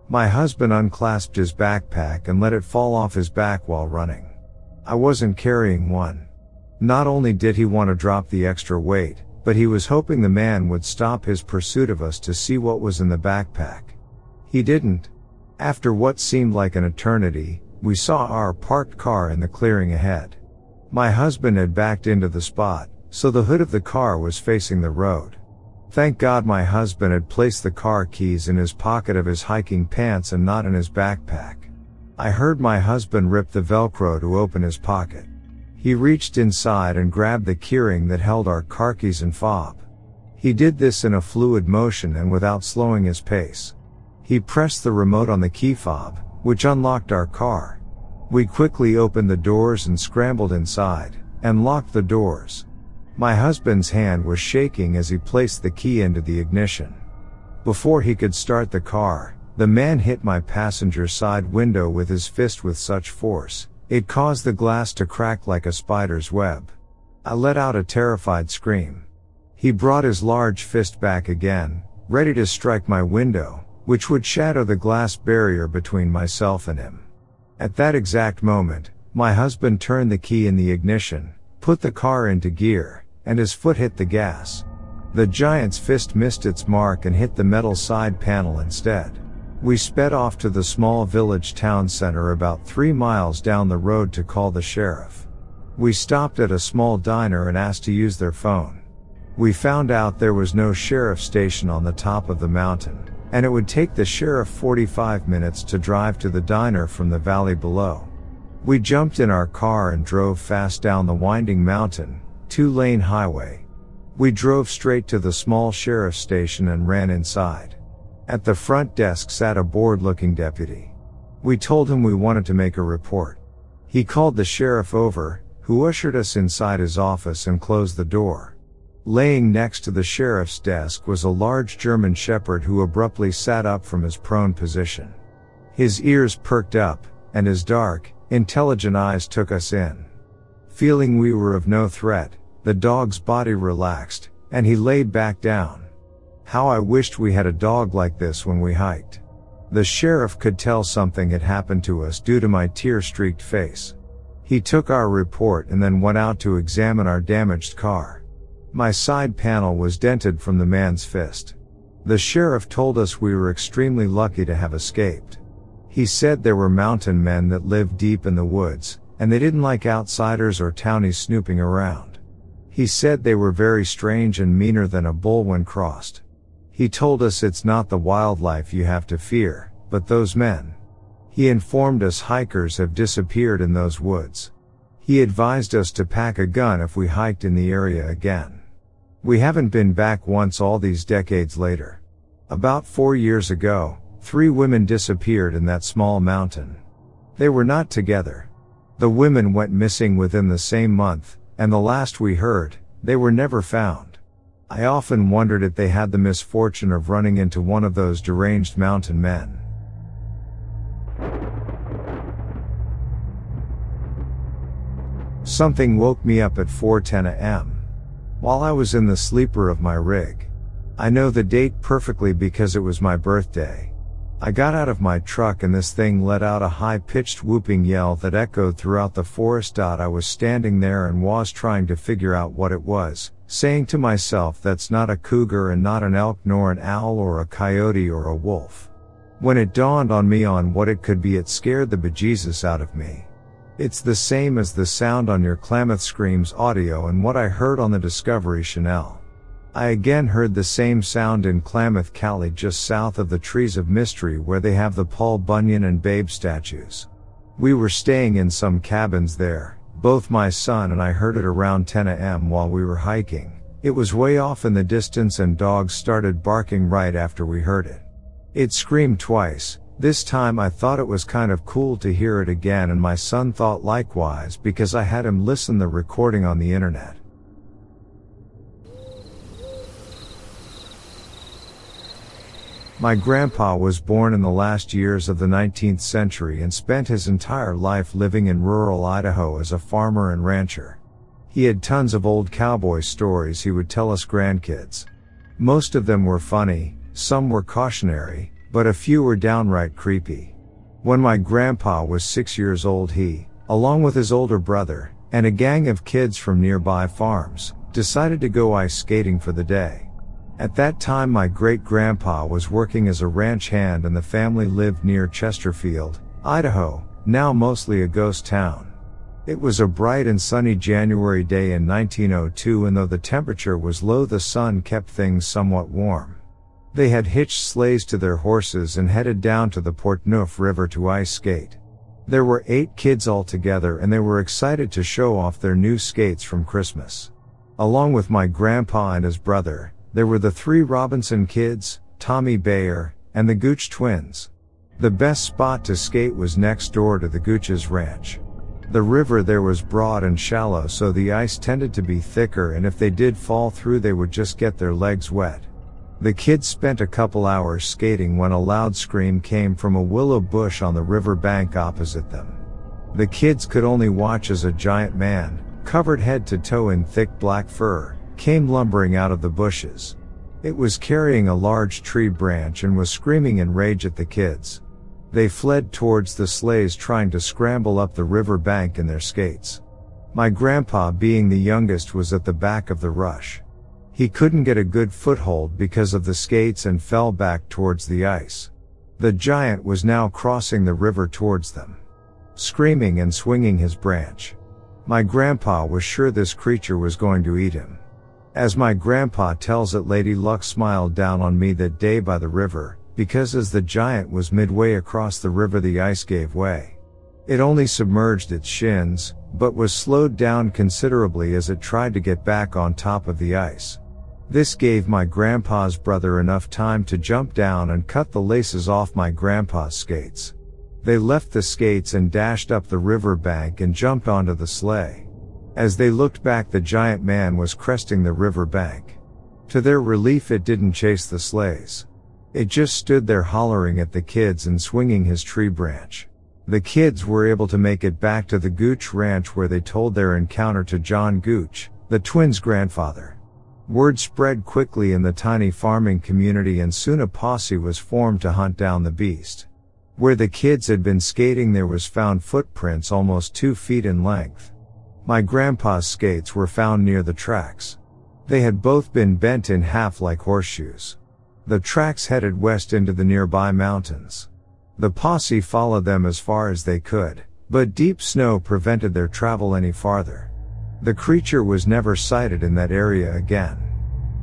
My husband unclasped his backpack and let it fall off his back while running. I wasn't carrying one. Not only did he want to drop the extra weight, but he was hoping the man would stop his pursuit of us to see what was in the backpack. He didn't. After what seemed like an eternity, we saw our parked car in the clearing ahead. My husband had backed into the spot, so the hood of the car was facing the road. Thank God my husband had placed the car keys in his pocket of his hiking pants and not in his backpack. I heard my husband rip the velcro to open his pocket. He reached inside and grabbed the keyring that held our car keys and fob. He did this in a fluid motion and without slowing his pace. He pressed the remote on the key fob, which unlocked our car. We quickly opened the doors and scrambled inside, and locked the doors. My husband's hand was shaking as he placed the key into the ignition. Before he could start the car, the man hit my passenger side window with his fist with such force, it caused the glass to crack like a spider's web. I let out a terrified scream. He brought his large fist back again, ready to strike my window, which would shatter the glass barrier between myself and him. At that exact moment, my husband turned the key in the ignition, put the car into gear, and his foot hit the gas. The giant's fist missed its mark and hit the metal side panel instead. We sped off to the small village town center about three miles down the road to call the sheriff. We stopped at a small diner and asked to use their phone. We found out there was no sheriff station on the top of the mountain, and it would take the sheriff 45 minutes to drive to the diner from the valley below. We jumped in our car and drove fast down the winding mountain, two lane highway. We drove straight to the small sheriff's station and ran inside. At the front desk sat a bored looking deputy. We told him we wanted to make a report. He called the sheriff over, who ushered us inside his office and closed the door. Laying next to the sheriff's desk was a large German shepherd who abruptly sat up from his prone position. His ears perked up, and his dark, intelligent eyes took us in. Feeling we were of no threat, the dog's body relaxed, and he laid back down. How I wished we had a dog like this when we hiked. The sheriff could tell something had happened to us due to my tear streaked face. He took our report and then went out to examine our damaged car. My side panel was dented from the man's fist. The sheriff told us we were extremely lucky to have escaped. He said there were mountain men that lived deep in the woods, and they didn't like outsiders or townies snooping around. He said they were very strange and meaner than a bull when crossed. He told us it's not the wildlife you have to fear, but those men. He informed us hikers have disappeared in those woods. He advised us to pack a gun if we hiked in the area again. We haven't been back once all these decades later. About four years ago, three women disappeared in that small mountain. They were not together. The women went missing within the same month, and the last we heard, they were never found. I often wondered if they had the misfortune of running into one of those deranged mountain men. Something woke me up at 4:10 a.m. while I was in the sleeper of my rig. I know the date perfectly because it was my birthday. I got out of my truck and this thing let out a high pitched whooping yell that echoed throughout the forest. I was standing there and was trying to figure out what it was, saying to myself that's not a cougar and not an elk nor an owl or a coyote or a wolf. When it dawned on me on what it could be, it scared the bejesus out of me. It's the same as the sound on your Klamath Screams audio and what I heard on the Discovery Channel. I again heard the same sound in Klamath Cali just south of the Trees of Mystery where they have the Paul Bunyan and Babe statues. We were staying in some cabins there, both my son and I heard it around 10 am while we were hiking. It was way off in the distance and dogs started barking right after we heard it. It screamed twice, this time I thought it was kind of cool to hear it again and my son thought likewise because I had him listen the recording on the internet. My grandpa was born in the last years of the 19th century and spent his entire life living in rural Idaho as a farmer and rancher. He had tons of old cowboy stories he would tell us grandkids. Most of them were funny, some were cautionary, but a few were downright creepy. When my grandpa was six years old, he, along with his older brother, and a gang of kids from nearby farms, decided to go ice skating for the day. At that time, my great grandpa was working as a ranch hand and the family lived near Chesterfield, Idaho, now mostly a ghost town. It was a bright and sunny January day in 1902 and though the temperature was low the sun kept things somewhat warm. They had hitched sleighs to their horses and headed down to the Portneuf River to ice skate. There were eight kids altogether and they were excited to show off their new skates from Christmas. Along with my grandpa and his brother, there were the three Robinson kids, Tommy Bayer, and the Gooch twins. The best spot to skate was next door to the Gooch's ranch. The river there was broad and shallow so the ice tended to be thicker and if they did fall through they would just get their legs wet. The kids spent a couple hours skating when a loud scream came from a willow bush on the river bank opposite them. The kids could only watch as a giant man, covered head to toe in thick black fur, came lumbering out of the bushes. It was carrying a large tree branch and was screaming in rage at the kids. They fled towards the sleighs trying to scramble up the river bank in their skates. My grandpa being the youngest was at the back of the rush. He couldn't get a good foothold because of the skates and fell back towards the ice. The giant was now crossing the river towards them. Screaming and swinging his branch. My grandpa was sure this creature was going to eat him. As my grandpa tells it Lady Luck smiled down on me that day by the river, because as the giant was midway across the river the ice gave way. It only submerged its shins, but was slowed down considerably as it tried to get back on top of the ice. This gave my grandpa's brother enough time to jump down and cut the laces off my grandpa's skates. They left the skates and dashed up the river bank and jumped onto the sleigh. As they looked back the giant man was cresting the river bank. To their relief it didn't chase the sleighs. It just stood there hollering at the kids and swinging his tree branch. The kids were able to make it back to the Gooch Ranch where they told their encounter to John Gooch, the twins' grandfather. Word spread quickly in the tiny farming community and soon a posse was formed to hunt down the beast. Where the kids had been skating there was found footprints almost two feet in length. My grandpa's skates were found near the tracks. They had both been bent in half like horseshoes. The tracks headed west into the nearby mountains. The posse followed them as far as they could, but deep snow prevented their travel any farther. The creature was never sighted in that area again.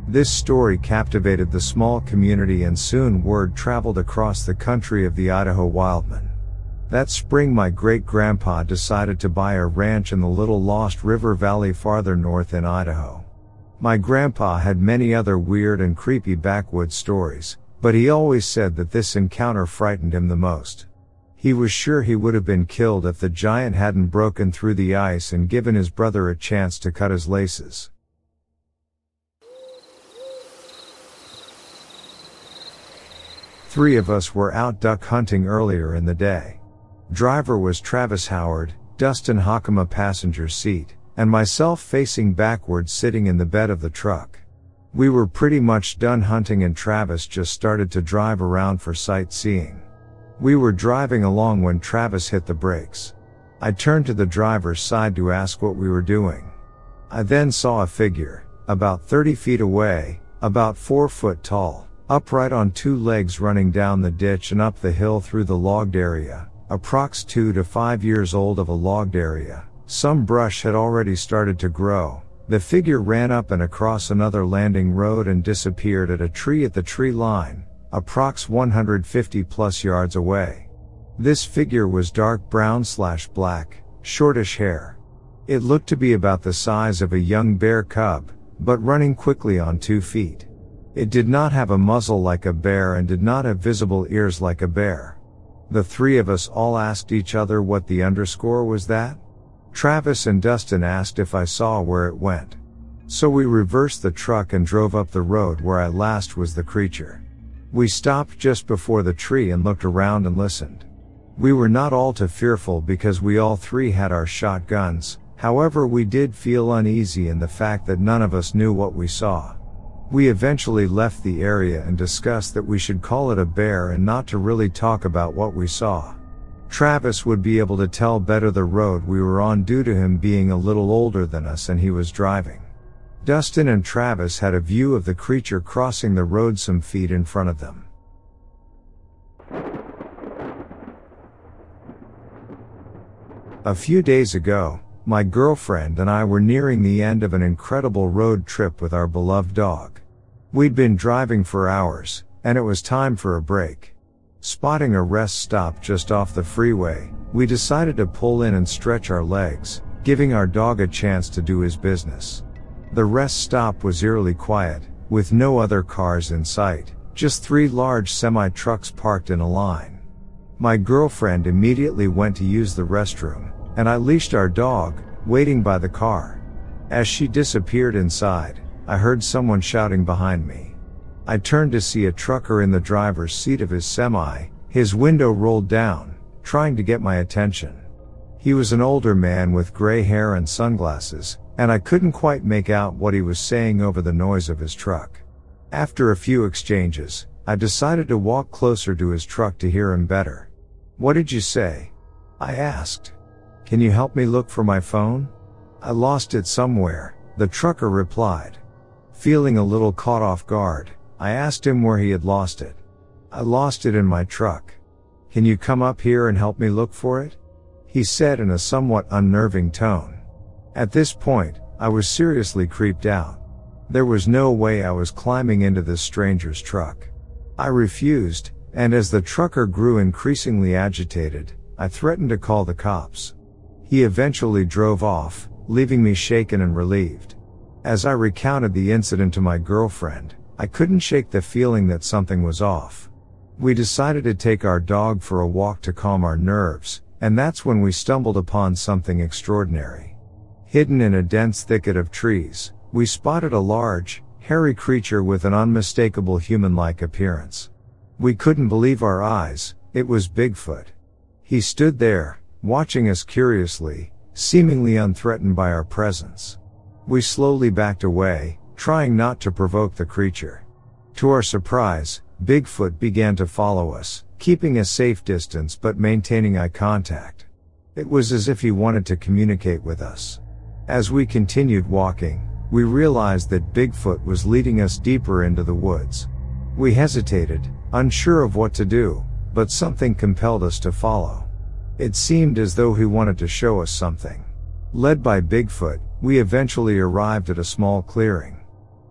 This story captivated the small community and soon word traveled across the country of the Idaho Wildman. That spring my great grandpa decided to buy a ranch in the little Lost River Valley farther north in Idaho. My grandpa had many other weird and creepy backwoods stories, but he always said that this encounter frightened him the most. He was sure he would have been killed if the giant hadn't broken through the ice and given his brother a chance to cut his laces. Three of us were out duck hunting earlier in the day. Driver was Travis Howard, Dustin Hockema passenger seat, and myself facing backwards sitting in the bed of the truck. We were pretty much done hunting and Travis just started to drive around for sightseeing. We were driving along when Travis hit the brakes. I turned to the driver's side to ask what we were doing. I then saw a figure, about 30 feet away, about 4 foot tall, upright on two legs running down the ditch and up the hill through the logged area, approx 2 to 5 years old of a logged area. Some brush had already started to grow. The figure ran up and across another landing road and disappeared at a tree at the tree line, approx 150 plus yards away. This figure was dark brown slash black, shortish hair. It looked to be about the size of a young bear cub, but running quickly on two feet. It did not have a muzzle like a bear and did not have visible ears like a bear. The three of us all asked each other what the underscore was that? Travis and Dustin asked if I saw where it went. So we reversed the truck and drove up the road where I last was the creature. We stopped just before the tree and looked around and listened. We were not all too fearful because we all three had our shotguns, however we did feel uneasy in the fact that none of us knew what we saw. We eventually left the area and discussed that we should call it a bear and not to really talk about what we saw. Travis would be able to tell better the road we were on due to him being a little older than us and he was driving. Dustin and Travis had a view of the creature crossing the road some feet in front of them. A few days ago, my girlfriend and I were nearing the end of an incredible road trip with our beloved dog. We'd been driving for hours, and it was time for a break. Spotting a rest stop just off the freeway, we decided to pull in and stretch our legs, giving our dog a chance to do his business. The rest stop was eerily quiet, with no other cars in sight, just three large semi trucks parked in a line. My girlfriend immediately went to use the restroom, and I leashed our dog, waiting by the car. As she disappeared inside, I heard someone shouting behind me. I turned to see a trucker in the driver's seat of his semi, his window rolled down, trying to get my attention. He was an older man with gray hair and sunglasses, and I couldn't quite make out what he was saying over the noise of his truck. After a few exchanges, I decided to walk closer to his truck to hear him better. What did you say? I asked. Can you help me look for my phone? I lost it somewhere, the trucker replied. Feeling a little caught off guard, I asked him where he had lost it. I lost it in my truck. Can you come up here and help me look for it? He said in a somewhat unnerving tone. At this point, I was seriously creeped out. There was no way I was climbing into this stranger's truck. I refused, and as the trucker grew increasingly agitated, I threatened to call the cops. He eventually drove off, leaving me shaken and relieved. As I recounted the incident to my girlfriend, I couldn't shake the feeling that something was off. We decided to take our dog for a walk to calm our nerves, and that's when we stumbled upon something extraordinary. Hidden in a dense thicket of trees, we spotted a large, hairy creature with an unmistakable human-like appearance. We couldn't believe our eyes, it was Bigfoot. He stood there, watching us curiously, seemingly unthreatened by our presence. We slowly backed away, trying not to provoke the creature. To our surprise, Bigfoot began to follow us, keeping a safe distance but maintaining eye contact. It was as if he wanted to communicate with us. As we continued walking, we realized that Bigfoot was leading us deeper into the woods. We hesitated, unsure of what to do, but something compelled us to follow. It seemed as though he wanted to show us something. Led by Bigfoot, we eventually arrived at a small clearing.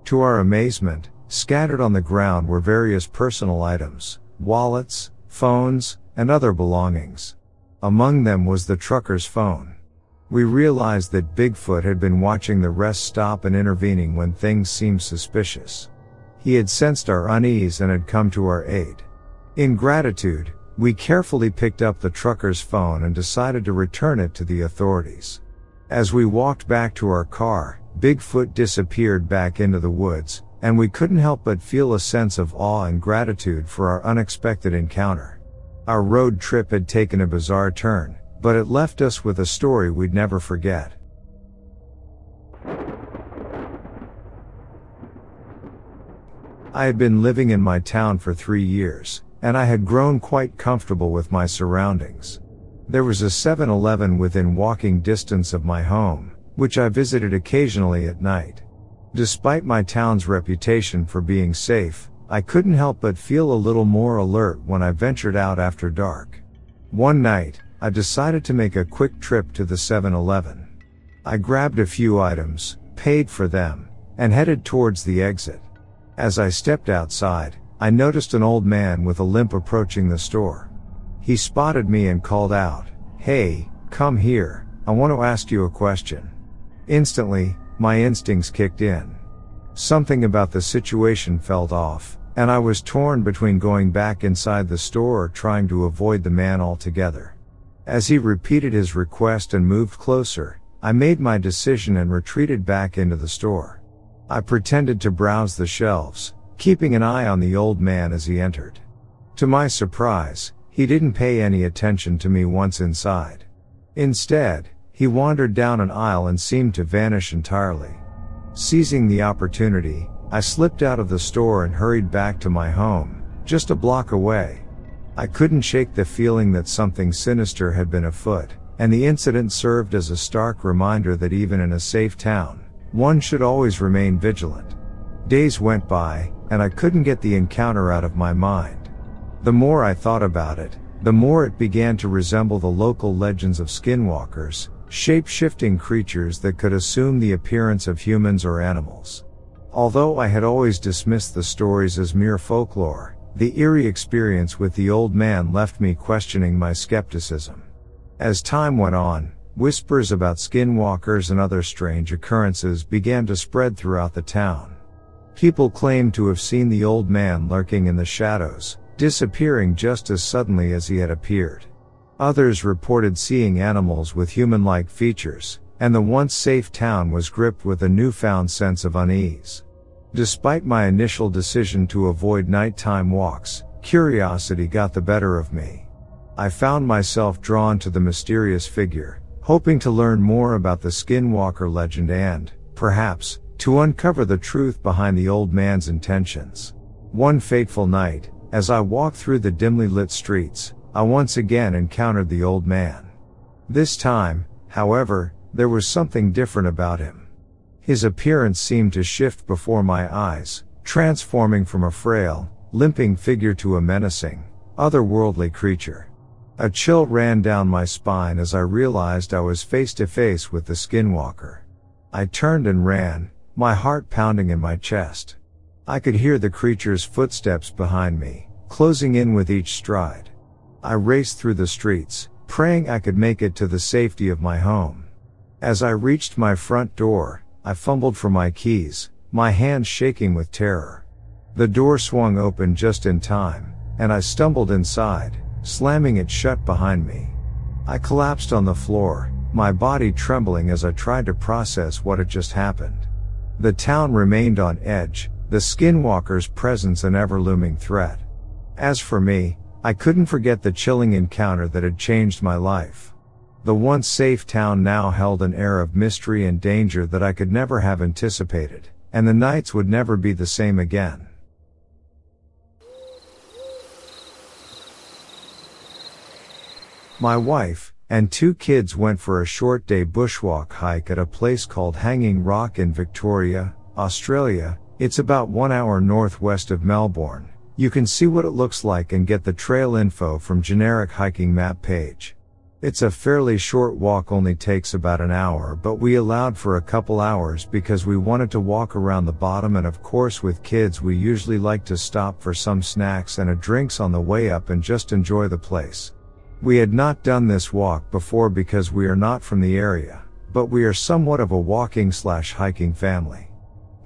To our amazement, scattered on the ground were various personal items, wallets, phones, and other belongings. Among them was the trucker's phone. We realized that Bigfoot had been watching the rest stop and intervening when things seemed suspicious. He had sensed our unease and had come to our aid. In gratitude, we carefully picked up the trucker's phone and decided to return it to the authorities. As we walked back to our car, Bigfoot disappeared back into the woods, and we couldn't help but feel a sense of awe and gratitude for our unexpected encounter. Our road trip had taken a bizarre turn, but it left us with a story we'd never forget. I had been living in my town for three years, and I had grown quite comfortable with my surroundings. There was a 7-Eleven within walking distance of my home, which I visited occasionally at night. Despite my town's reputation for being safe, I couldn't help but feel a little more alert when I ventured out after dark. One night, I decided to make a quick trip to the 7-Eleven. I grabbed a few items, paid for them, and headed towards the exit. As I stepped outside, I noticed an old man with a limp approaching the store. He spotted me and called out, Hey, come here, I want to ask you a question. Instantly, my instincts kicked in. Something about the situation felt off, and I was torn between going back inside the store or trying to avoid the man altogether. As he repeated his request and moved closer, I made my decision and retreated back into the store. I pretended to browse the shelves, keeping an eye on the old man as he entered. To my surprise, he didn't pay any attention to me once inside. Instead, he wandered down an aisle and seemed to vanish entirely. Seizing the opportunity, I slipped out of the store and hurried back to my home, just a block away. I couldn't shake the feeling that something sinister had been afoot, and the incident served as a stark reminder that even in a safe town, one should always remain vigilant. Days went by, and I couldn't get the encounter out of my mind. The more I thought about it, the more it began to resemble the local legends of skinwalkers, shape-shifting creatures that could assume the appearance of humans or animals. Although I had always dismissed the stories as mere folklore, the eerie experience with the old man left me questioning my skepticism. As time went on, whispers about skinwalkers and other strange occurrences began to spread throughout the town. People claimed to have seen the old man lurking in the shadows, disappearing just as suddenly as he had appeared. Others reported seeing animals with human-like features, and the once safe town was gripped with a newfound sense of unease. Despite my initial decision to avoid nighttime walks, curiosity got the better of me. I found myself drawn to the mysterious figure, hoping to learn more about the skinwalker legend and, perhaps, to uncover the truth behind the old man's intentions. One fateful night, as I walked through the dimly lit streets, I once again encountered the old man. This time, however, there was something different about him. His appearance seemed to shift before my eyes, transforming from a frail, limping figure to a menacing, otherworldly creature. A chill ran down my spine as I realized I was face to face with the skinwalker. I turned and ran, my heart pounding in my chest. I could hear the creature's footsteps behind me, closing in with each stride. I raced through the streets, praying I could make it to the safety of my home. As I reached my front door, I fumbled for my keys, my hands shaking with terror. The door swung open just in time, and I stumbled inside, slamming it shut behind me. I collapsed on the floor, my body trembling as I tried to process what had just happened. The town remained on edge, the skinwalker's presence an ever looming threat. As for me, I couldn't forget the chilling encounter that had changed my life. The once safe town now held an air of mystery and danger that I could never have anticipated, and the nights would never be the same again. My wife and two kids went for a short day bushwalk hike at a place called Hanging Rock in Victoria, Australia. It's about one hour northwest of Melbourne. You can see what it looks like and get the trail info from generic hiking map page. It's a fairly short walk only takes about an hour but we allowed for a couple hours because we wanted to walk around the bottom and of course with kids we usually like to stop for some snacks and a drinks on the way up and just enjoy the place. We had not done this walk before because we are not from the area, but we are somewhat of a walking slash hiking family.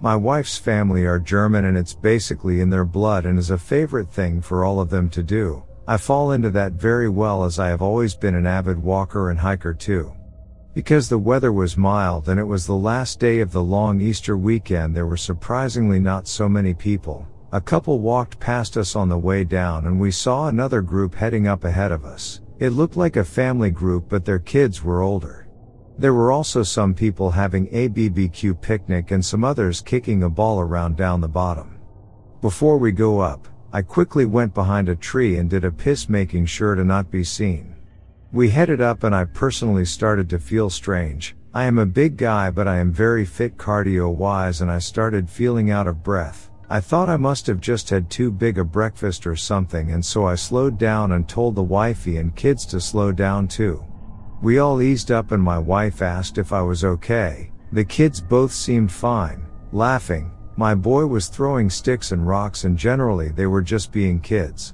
My wife's family are German and it's basically in their blood and is a favorite thing for all of them to do. I fall into that very well as I have always been an avid walker and hiker too. Because the weather was mild and it was the last day of the long Easter weekend, there were surprisingly not so many people. A couple walked past us on the way down and we saw another group heading up ahead of us. It looked like a family group, but their kids were older. There were also some people having a BBQ picnic and some others kicking a ball around down the bottom. Before we go up, I quickly went behind a tree and did a piss making sure to not be seen. We headed up and I personally started to feel strange. I am a big guy but I am very fit cardio wise and I started feeling out of breath. I thought I must have just had too big a breakfast or something and so I slowed down and told the wifey and kids to slow down too. We all eased up and my wife asked if I was okay. The kids both seemed fine, laughing. My boy was throwing sticks and rocks and generally they were just being kids.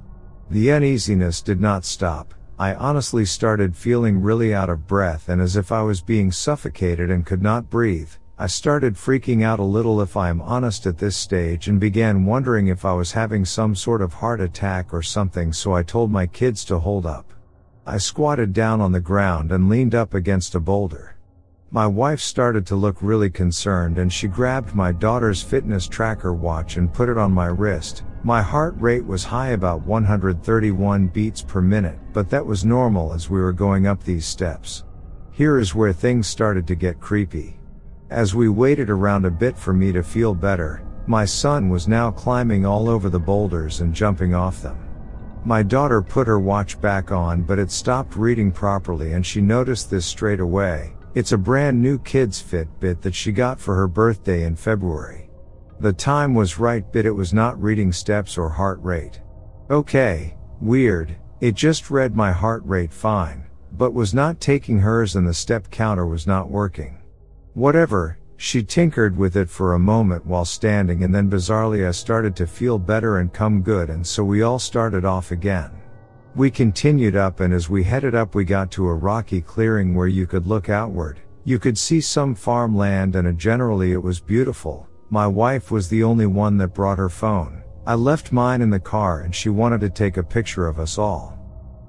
The uneasiness did not stop. I honestly started feeling really out of breath and as if I was being suffocated and could not breathe. I started freaking out a little if I am honest at this stage and began wondering if I was having some sort of heart attack or something so I told my kids to hold up. I squatted down on the ground and leaned up against a boulder. My wife started to look really concerned and she grabbed my daughter's fitness tracker watch and put it on my wrist. My heart rate was high about 131 beats per minute, but that was normal as we were going up these steps. Here is where things started to get creepy. As we waited around a bit for me to feel better, my son was now climbing all over the boulders and jumping off them. My daughter put her watch back on but it stopped reading properly and she noticed this straight away. It's a brand new kids Fitbit that she got for her birthday in February. The time was right but it was not reading steps or heart rate. Okay, weird, it just read my heart rate fine, but was not taking hers and the step counter was not working. Whatever, she tinkered with it for a moment while standing and then bizarrely I started to feel better and come good and so we all started off again. We continued up and as we headed up we got to a rocky clearing where you could look outward. You could see some farmland and generally it was beautiful. My wife was the only one that brought her phone. I left mine in the car and she wanted to take a picture of us all.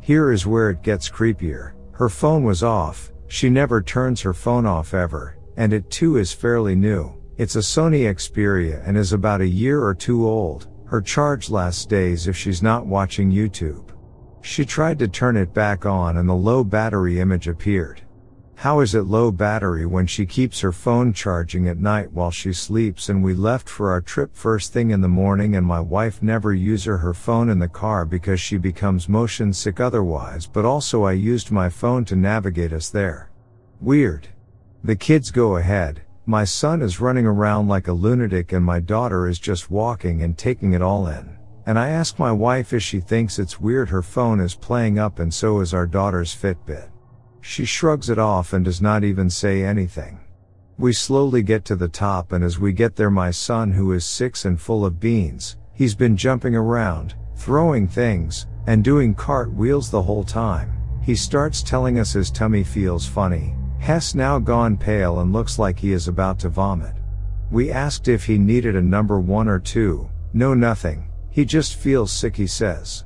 Here is where it gets creepier. Her phone was off. She never turns her phone off ever. And it too is fairly new. It's a Sony Xperia and is about a year or two old. Her charge lasts days if she's not watching YouTube. She tried to turn it back on and the low battery image appeared. How is it low battery when she keeps her phone charging at night while she sleeps and we left for our trip first thing in the morning and my wife never uses her phone in the car because she becomes motion sick otherwise but also I used my phone to navigate us there. Weird. The kids go ahead, my son is running around like a lunatic and my daughter is just walking and taking it all in. And I ask my wife if she thinks it's weird her phone is playing up and so is our daughter's Fitbit. She shrugs it off and does not even say anything. We slowly get to the top and as we get there my son who is six and full of beans, he's been jumping around, throwing things, and doing cartwheels the whole time. He starts telling us his tummy feels funny, Hess now gone pale and looks like he is about to vomit. We asked if he needed a number one or two. No nothing. He just feels sick he says.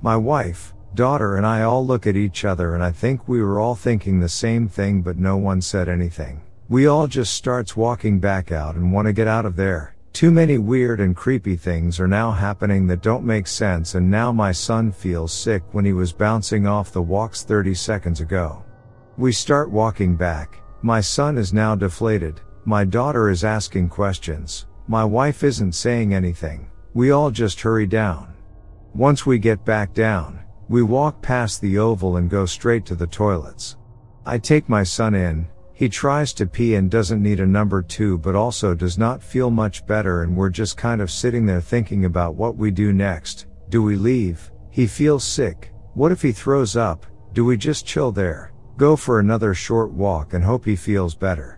My wife, daughter and I all look at each other and I think we were all thinking the same thing but no one said anything. We all just starts walking back out and want to get out of there. Too many weird and creepy things are now happening that don't make sense and now my son feels sick when he was bouncing off the walks 30 seconds ago. We start walking back. My son is now deflated. My daughter is asking questions. My wife isn't saying anything. We all just hurry down. Once we get back down, we walk past the oval and go straight to the toilets. I take my son in. He tries to pee and doesn't need a number two but also does not feel much better and we're just kind of sitting there thinking about what we do next. Do we leave? He feels sick. What if he throws up? Do we just chill there? Go for another short walk and hope he feels better.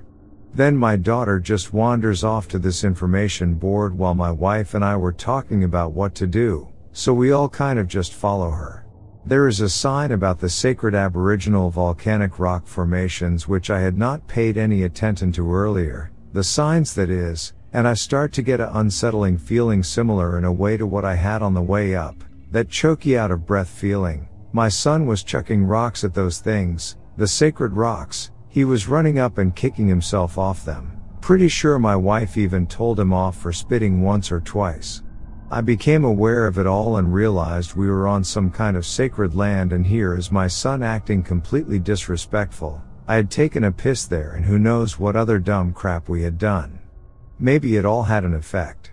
Then my daughter just wanders off to this information board while my wife and I were talking about what to do, so we all kind of just follow her. There is a sign about the sacred aboriginal volcanic rock formations which I had not paid any attention to earlier, the signs that is, and I start to get a unsettling feeling similar in a way to what I had on the way up, that choky out of breath feeling. My son was chucking rocks at those things, the sacred rocks, he was running up and kicking himself off them. Pretty sure my wife even told him off for spitting once or twice. I became aware of it all and realized we were on some kind of sacred land and here is my son acting completely disrespectful. I had taken a piss there and who knows what other dumb crap we had done. Maybe it all had an effect.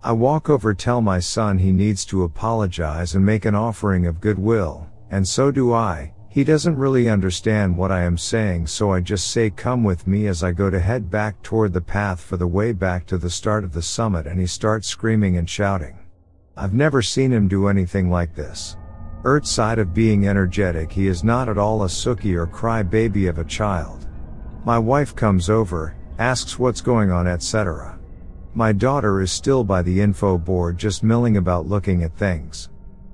I walk over tell my son he needs to apologize and make an offering of goodwill, and so do I, he doesn't really understand what I am saying so I just say come with me as I go to head back toward the path for the way back to the start of the summit and he starts screaming and shouting. I've never seen him do anything like this. Ert's side of being energetic he is not at all a sookie or cry baby of a child. My wife comes over, asks what's going on etc. My daughter is still by the info board just milling about looking at things.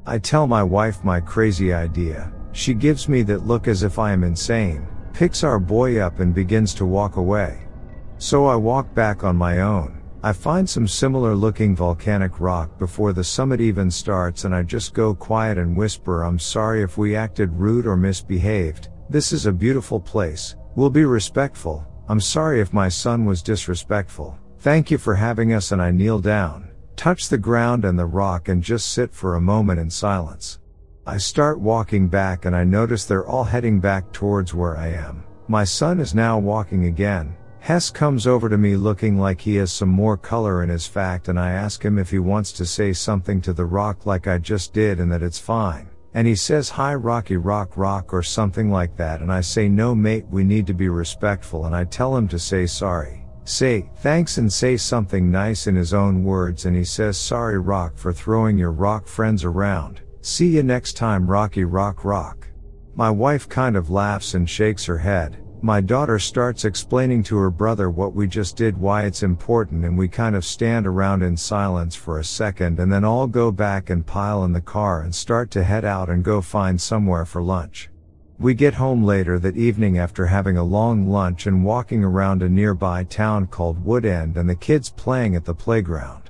I tell my wife my crazy idea, she gives me that look as if I am insane, picks our boy up and begins to walk away. So I walk back on my own. I find some similar looking volcanic rock before the summit even starts and I just go quiet and whisper I'm sorry if we acted rude or misbehaved. This is a beautiful place. We'll be respectful. I'm sorry if my son was disrespectful. Thank you for having us and I kneel down, touch the ground and the rock and just sit for a moment in silence. I start walking back and I notice they're all heading back towards where I am. My son is now walking again. Hess comes over to me looking like he has some more color in his fact and I ask him if he wants to say something to the rock like I just did and that it's fine. And he says hi Rocky Rock Rock or something like that and I say no mate we need to be respectful and I tell him to say sorry. Say thanks and say something nice in his own words and he says sorry Rock for throwing your rock friends around. See you next time Rocky Rock Rock. My wife kind of laughs and shakes her head. My daughter starts explaining to her brother what we just did, why it's important, and we kind of stand around in silence for a second and then all go back and pile in the car and start to head out and go find somewhere for lunch. We get home later that evening after having a long lunch and walking around a nearby town called Woodend and the kids playing at the playground.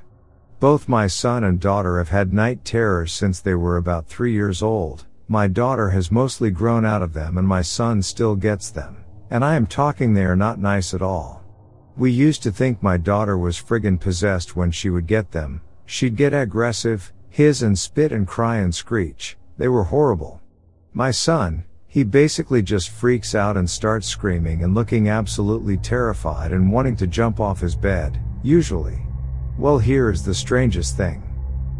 Both my son and daughter have had night terrors since they were about three years old. My daughter has mostly grown out of them and my son still gets them. And I am talking they are not nice at all. We used to think my daughter was friggin' possessed when she would get them. She'd get aggressive, hiss and spit and cry and screech. They were horrible. My son, he basically just freaks out and starts screaming and looking absolutely terrified and wanting to jump off his bed, usually. Well, here is the strangest thing.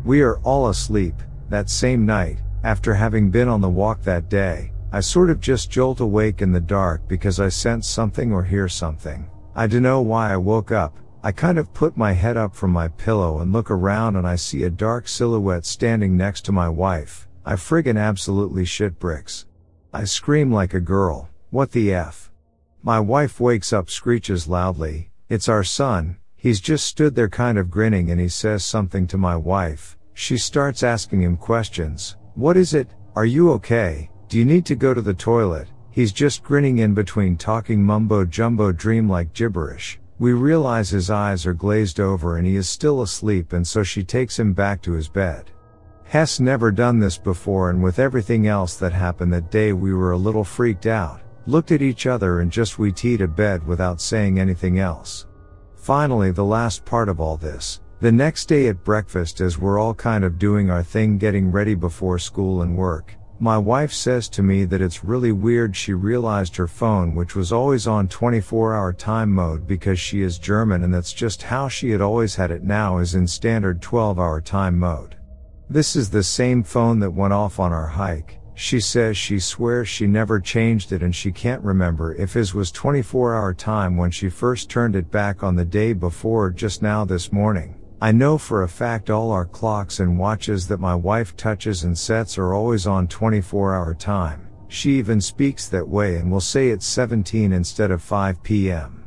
We are all asleep, that same night, after having been on the walk that day, I sort of just jolt awake in the dark because I sense something or hear something. I dunno why I woke up, I kind of put my head up from my pillow and look around and I see a dark silhouette standing next to my wife. I friggin' absolutely shit bricks. I scream like a girl, what the F? My wife wakes up screeches loudly, it's our son, He's just stood there kind of grinning and he says something to my wife. She starts asking him questions. What is it? Are you okay? Do you need to go to the toilet? He's just grinning in between talking mumbo jumbo dream like gibberish. We realize his eyes are glazed over and he is still asleep and so she takes him back to his bed. Hess never done this before and with everything else that happened that day we were a little freaked out, looked at each other and just we teed a bed without saying anything else. Finally, the last part of all this. The next day at breakfast, as we're all kind of doing our thing getting ready before school and work, my wife says to me that it's really weird she realized her phone, which was always on 24 hour time mode because she is German and that's just how she had always had it now is in standard 12 hour time mode. This is the same phone that went off on our hike, she says she swears she never changed it and she can't remember if his was 24 hour time when she first turned it back on the day before just now this morning. I know for a fact all our clocks and watches that my wife touches and sets are always on 24 hour time. She even speaks that way and will say it's 17 instead of 5 p.m.